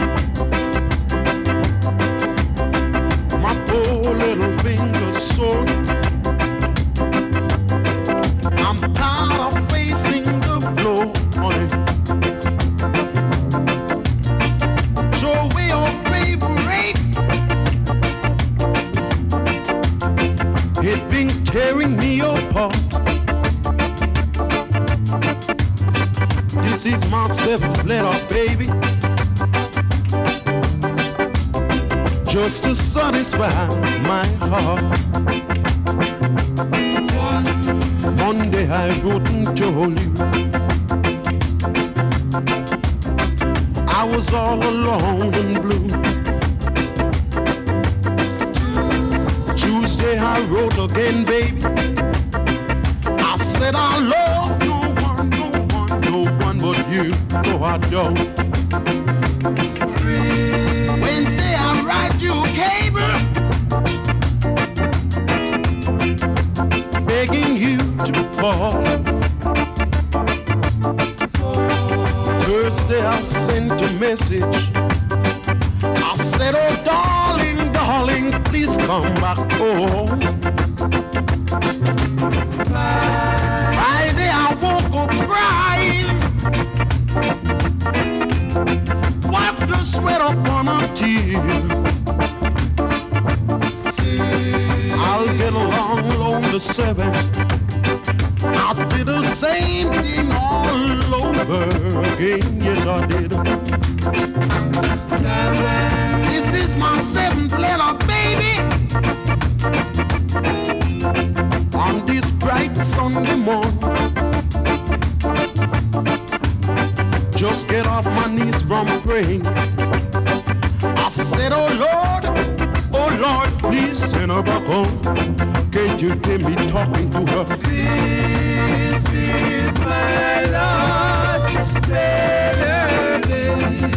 Little finger's sore. Satisfy my heart. Monday I wrote and told you I was all alone and blue. I'll get along on the seventh. I did the same thing all over again. Yes, I did. This is my seventh letter, baby. On this bright Sunday morning. Just get off my knees from praying. Said, Oh Lord, oh Lord, please send her back home. Can't you hear me talking to her? This is my last letter.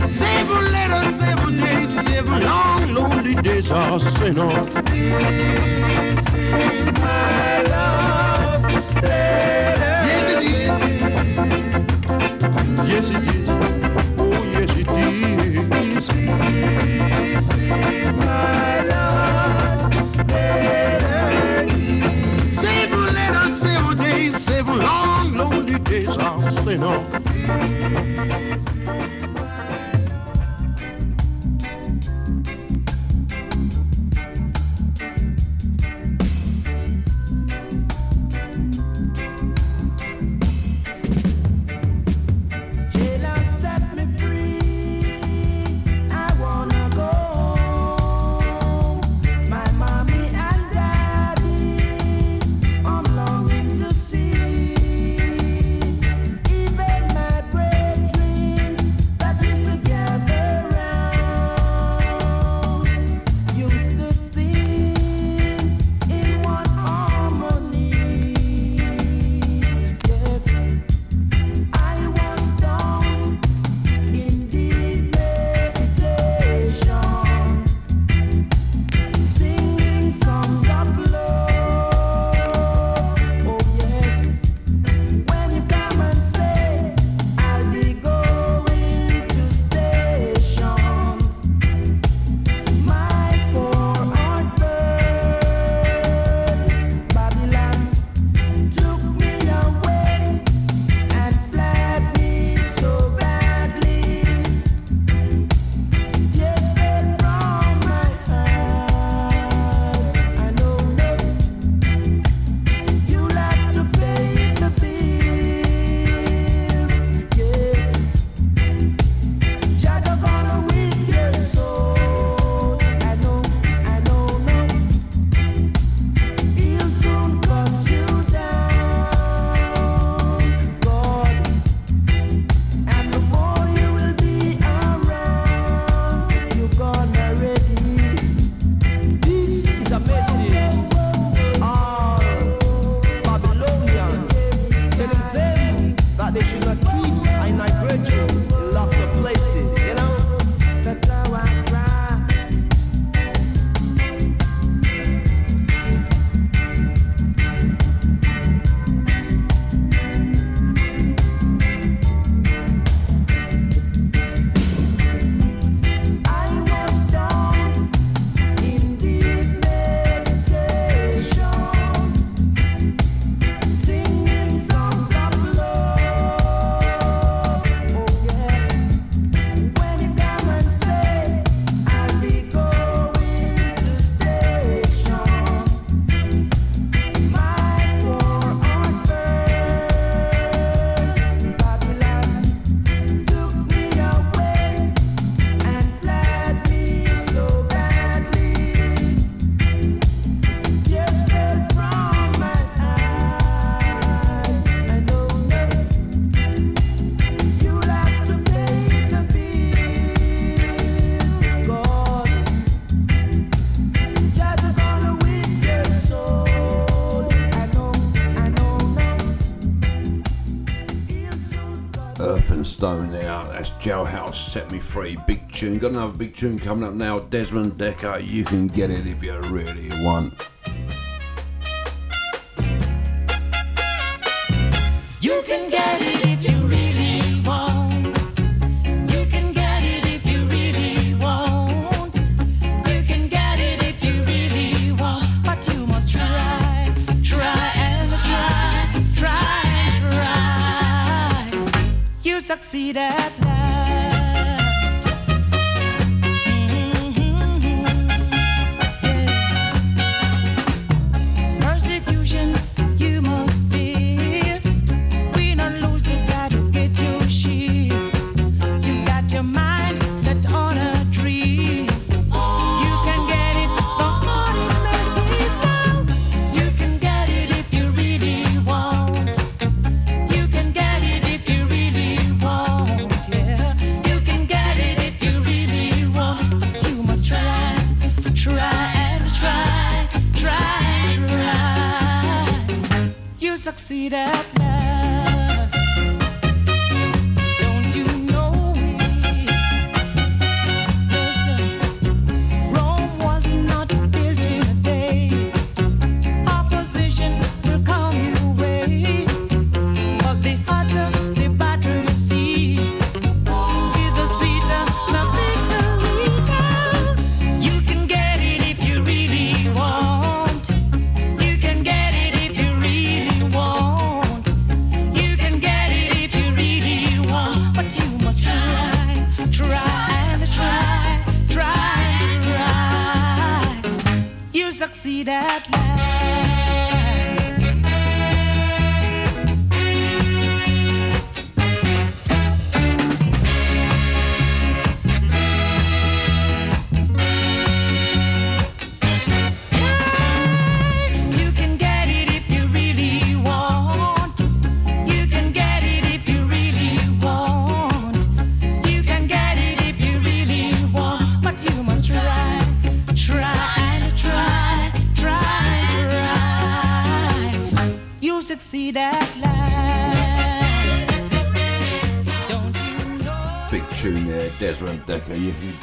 Seven letters, seven days, seven long, lonely days are sent on. This is my last letter. Yes, it is. Yes, it is. Oh, yes, it is. Seven long, lonely days are sent on. big tune. Got another big tune coming up now. Desmond Dekker, you can get it if you really want.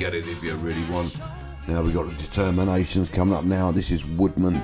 get it if you really want. Now we've got the Determinations coming up now. This is Woodman.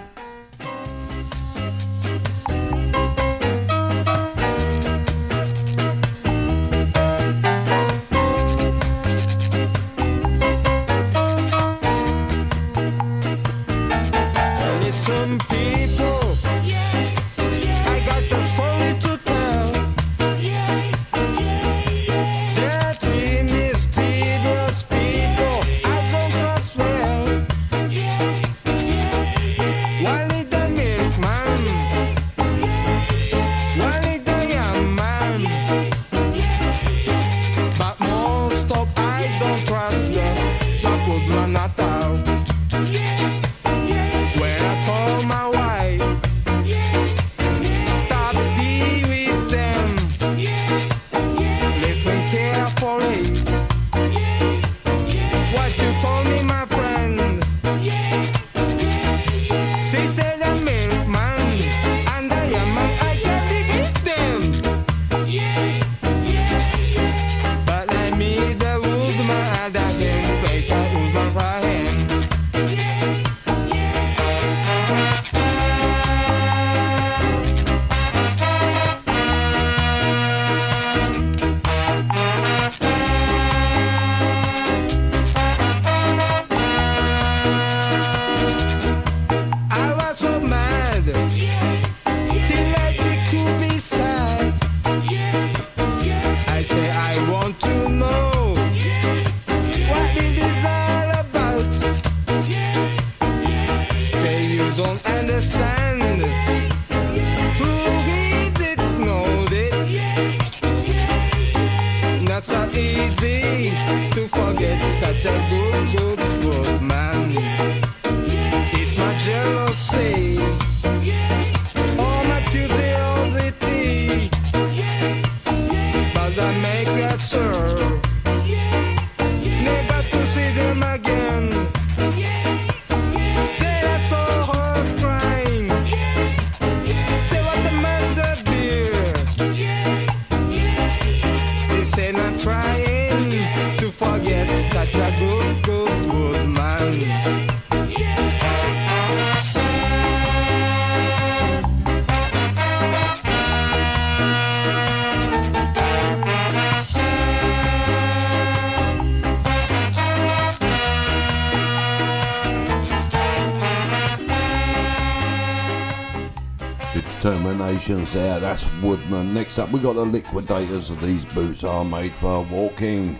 There, that's Woodman. Next up, we got the liquidators. These boots are made for walking.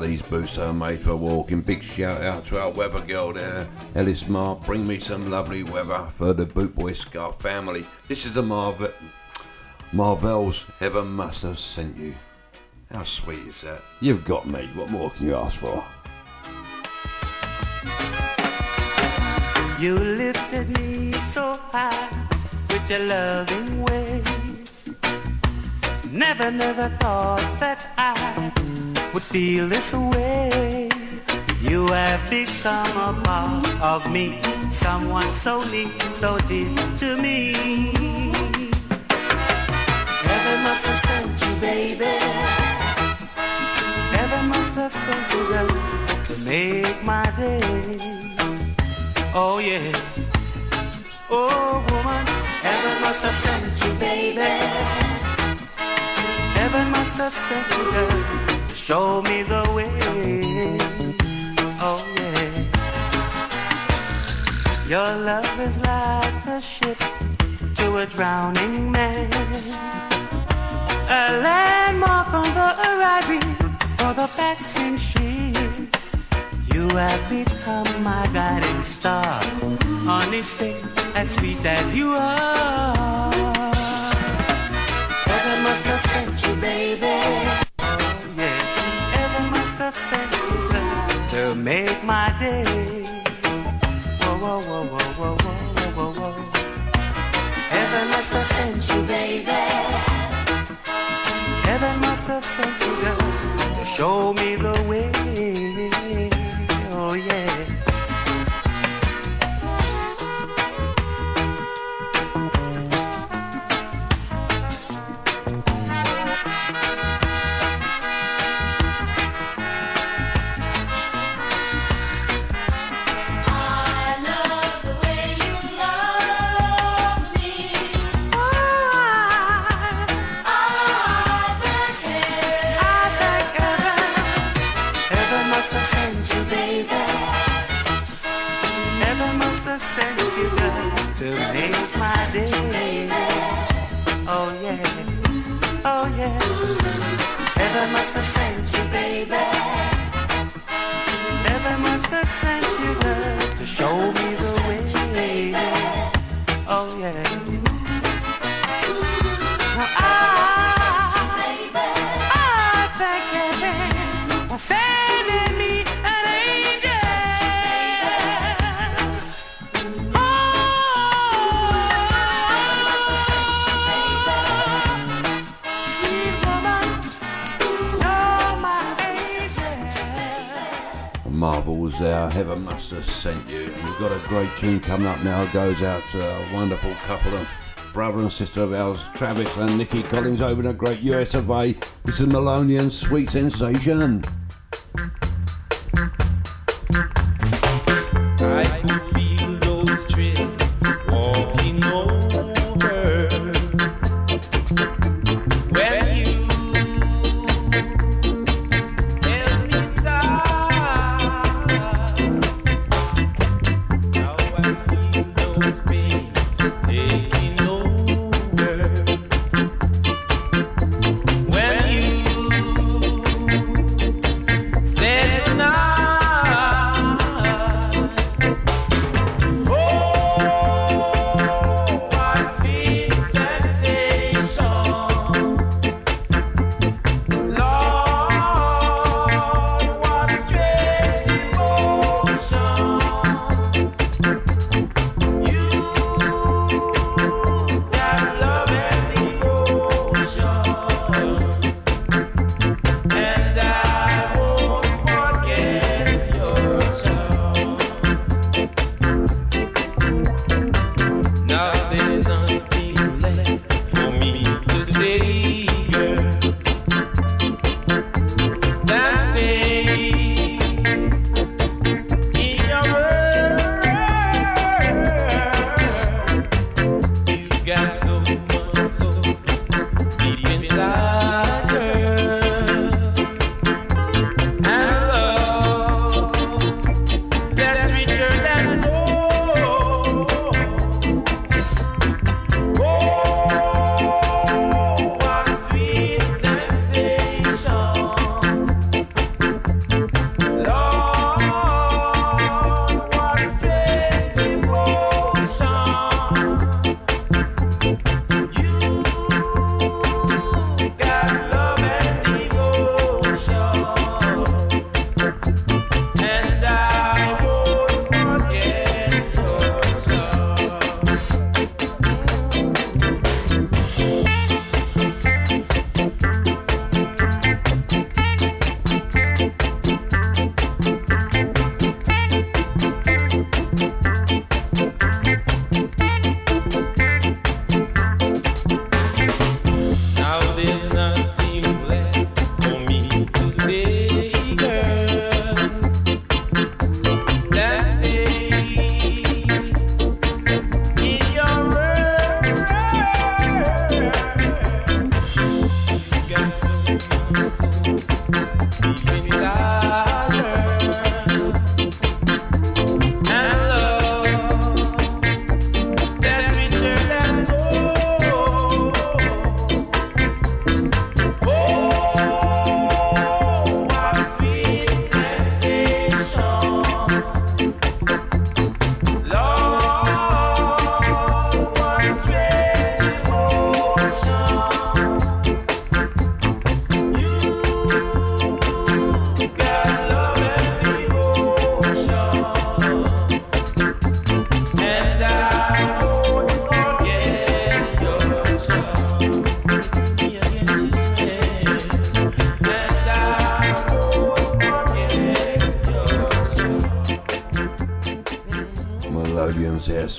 These boots are made for walking. Big shout out to our weather girl there, Ellis Mar. Bring me some lovely weather for the Bootboy Ska family. This is the Marvel. Marvels Heaven must have sent you. How sweet is that? You've got me. What more can you ask for? You lifted me so high with your loving ways. Never, never thought that I would feel this way. You have become a part of me, someone so neat, so dear to me. Heaven must have sent you, baby. Heaven must have sent you, girl, to make my day. Oh yeah. Oh woman, heaven must have sent you, baby. Heaven must have sent you, girl, show me the way. Oh yeah. Your love is like a ship to a drowning man. A landmark on the horizon for the passing ship. You have become my guiding star day as sweet as you are. Heaven must have sent you, baby. Have sent to make my day. whoa, whoa, whoa, whoa, whoa, whoa. Heaven must have sent you, baby. Heaven must have sent you, girl, to show me the way. Must have sent you, Must have sent you. And we've got a great tune coming up now. It goes out to a wonderful couple of brother and sister of ours, Travis and Nikki Collins, over in a great US of A. This is Melodians Sweet Sensation.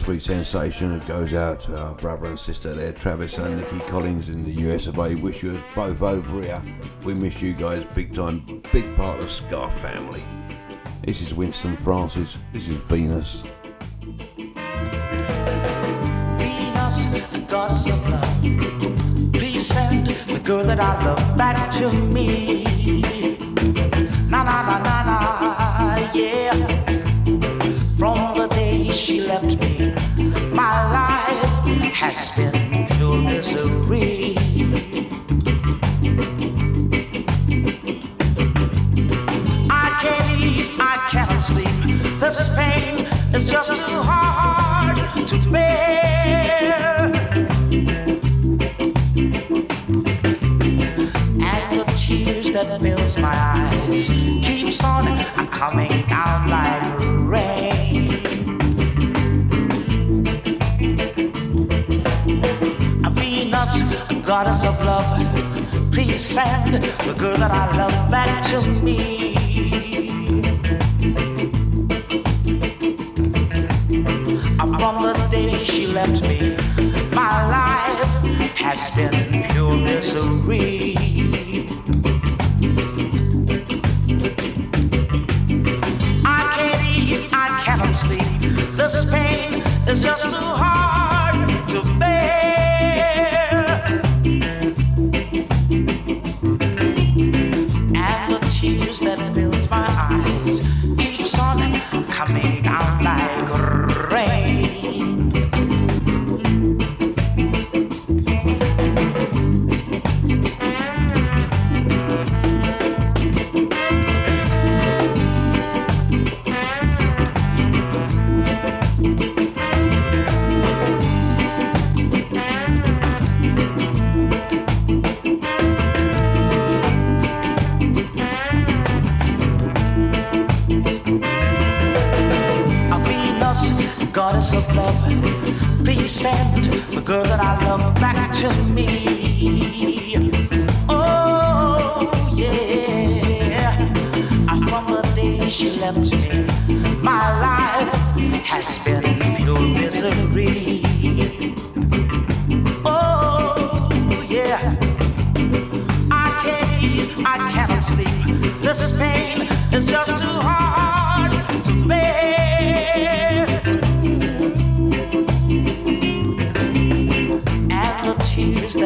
week's sensation it goes out to our brother and sister there, Travis and Nikki Collins in the US of A. Wish you was both over here. We miss you guys big time, big part of the Ska family. This is Winston Francis, this is Venus. Venus, the goddess of love. Please send the girl that I love back to me.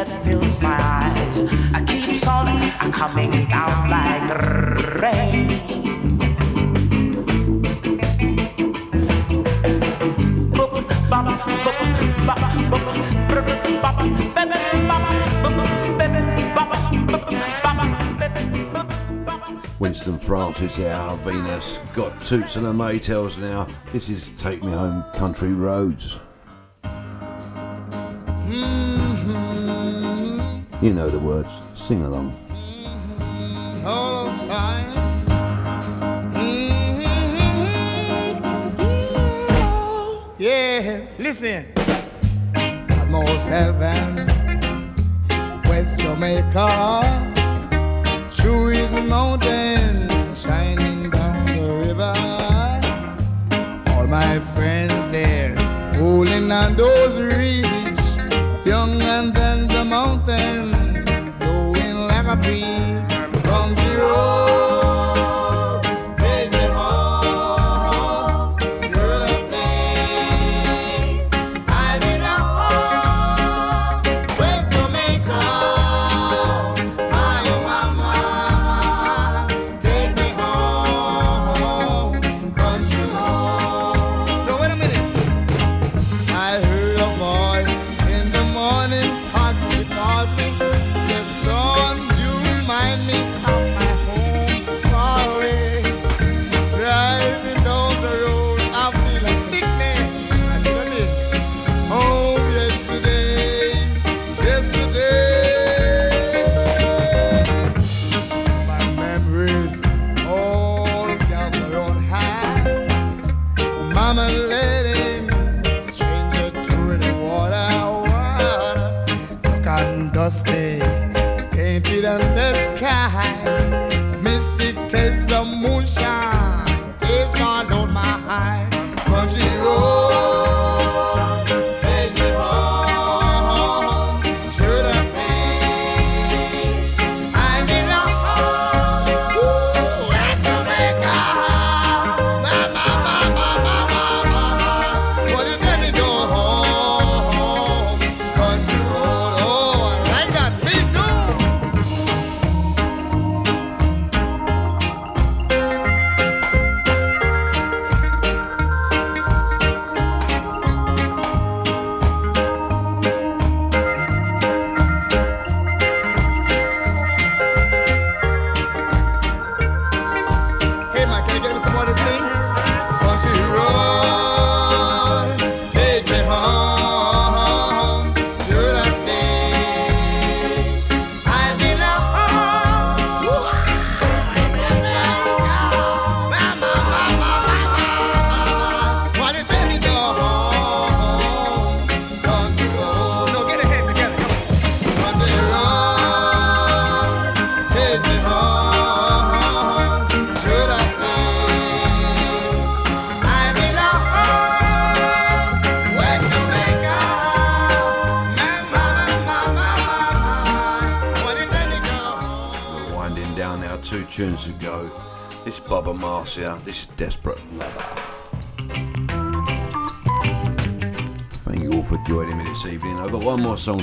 that fills my eyes I keep on coming down like rain. Winston Francis our Venus. Got toots and a Maytals now. This is Take Me Home Country Roads. You know the words. Sing along. Mm-hmm. Yeah, listen. North Heaven, West Jamaica, true is mountain shining down the river. All my friends there, holding on those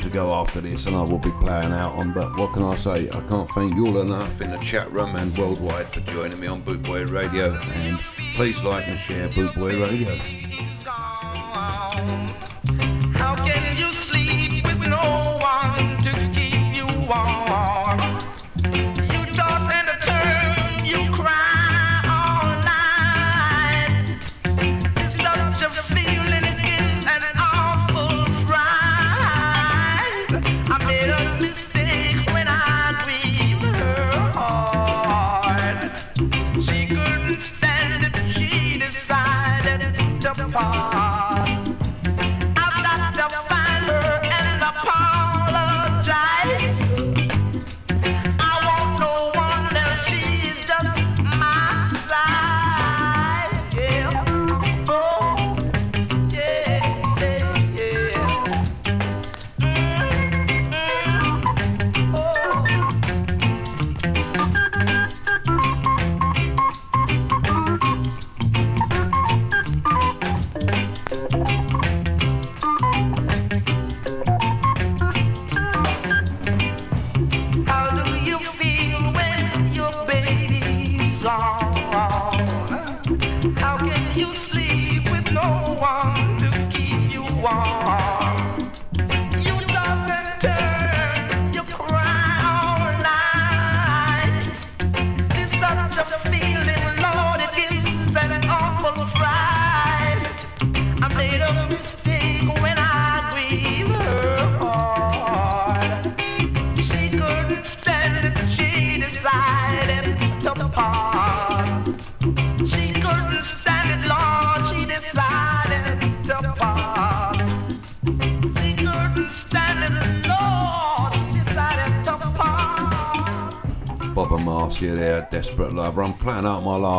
to go after this, and I will be playing out on. But what can I say? I can't thank you all enough in the chat room and worldwide for joining me on Bootboy Radio. And please like and share Bootboy Radio.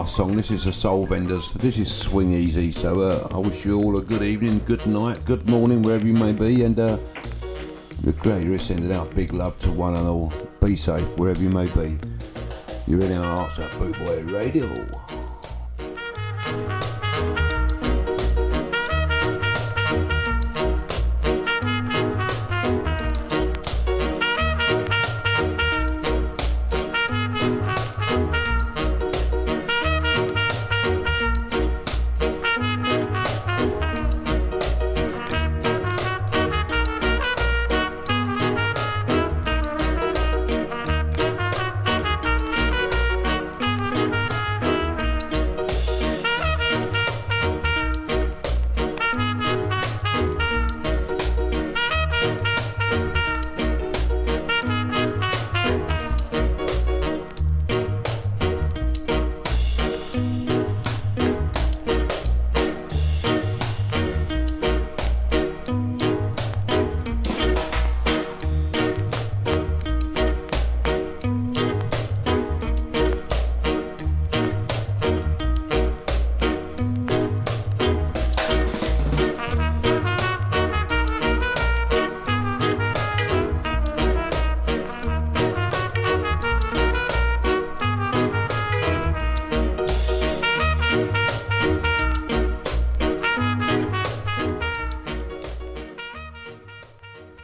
last song. This is the Soul Vendors. This is Swing Easy. So uh, I wish you all a good evening, good night, good morning, wherever you may be. And uh, the Creator is sending out big love to one and all. Be safe wherever you may be. You're in our hearts at Bootboy Radio.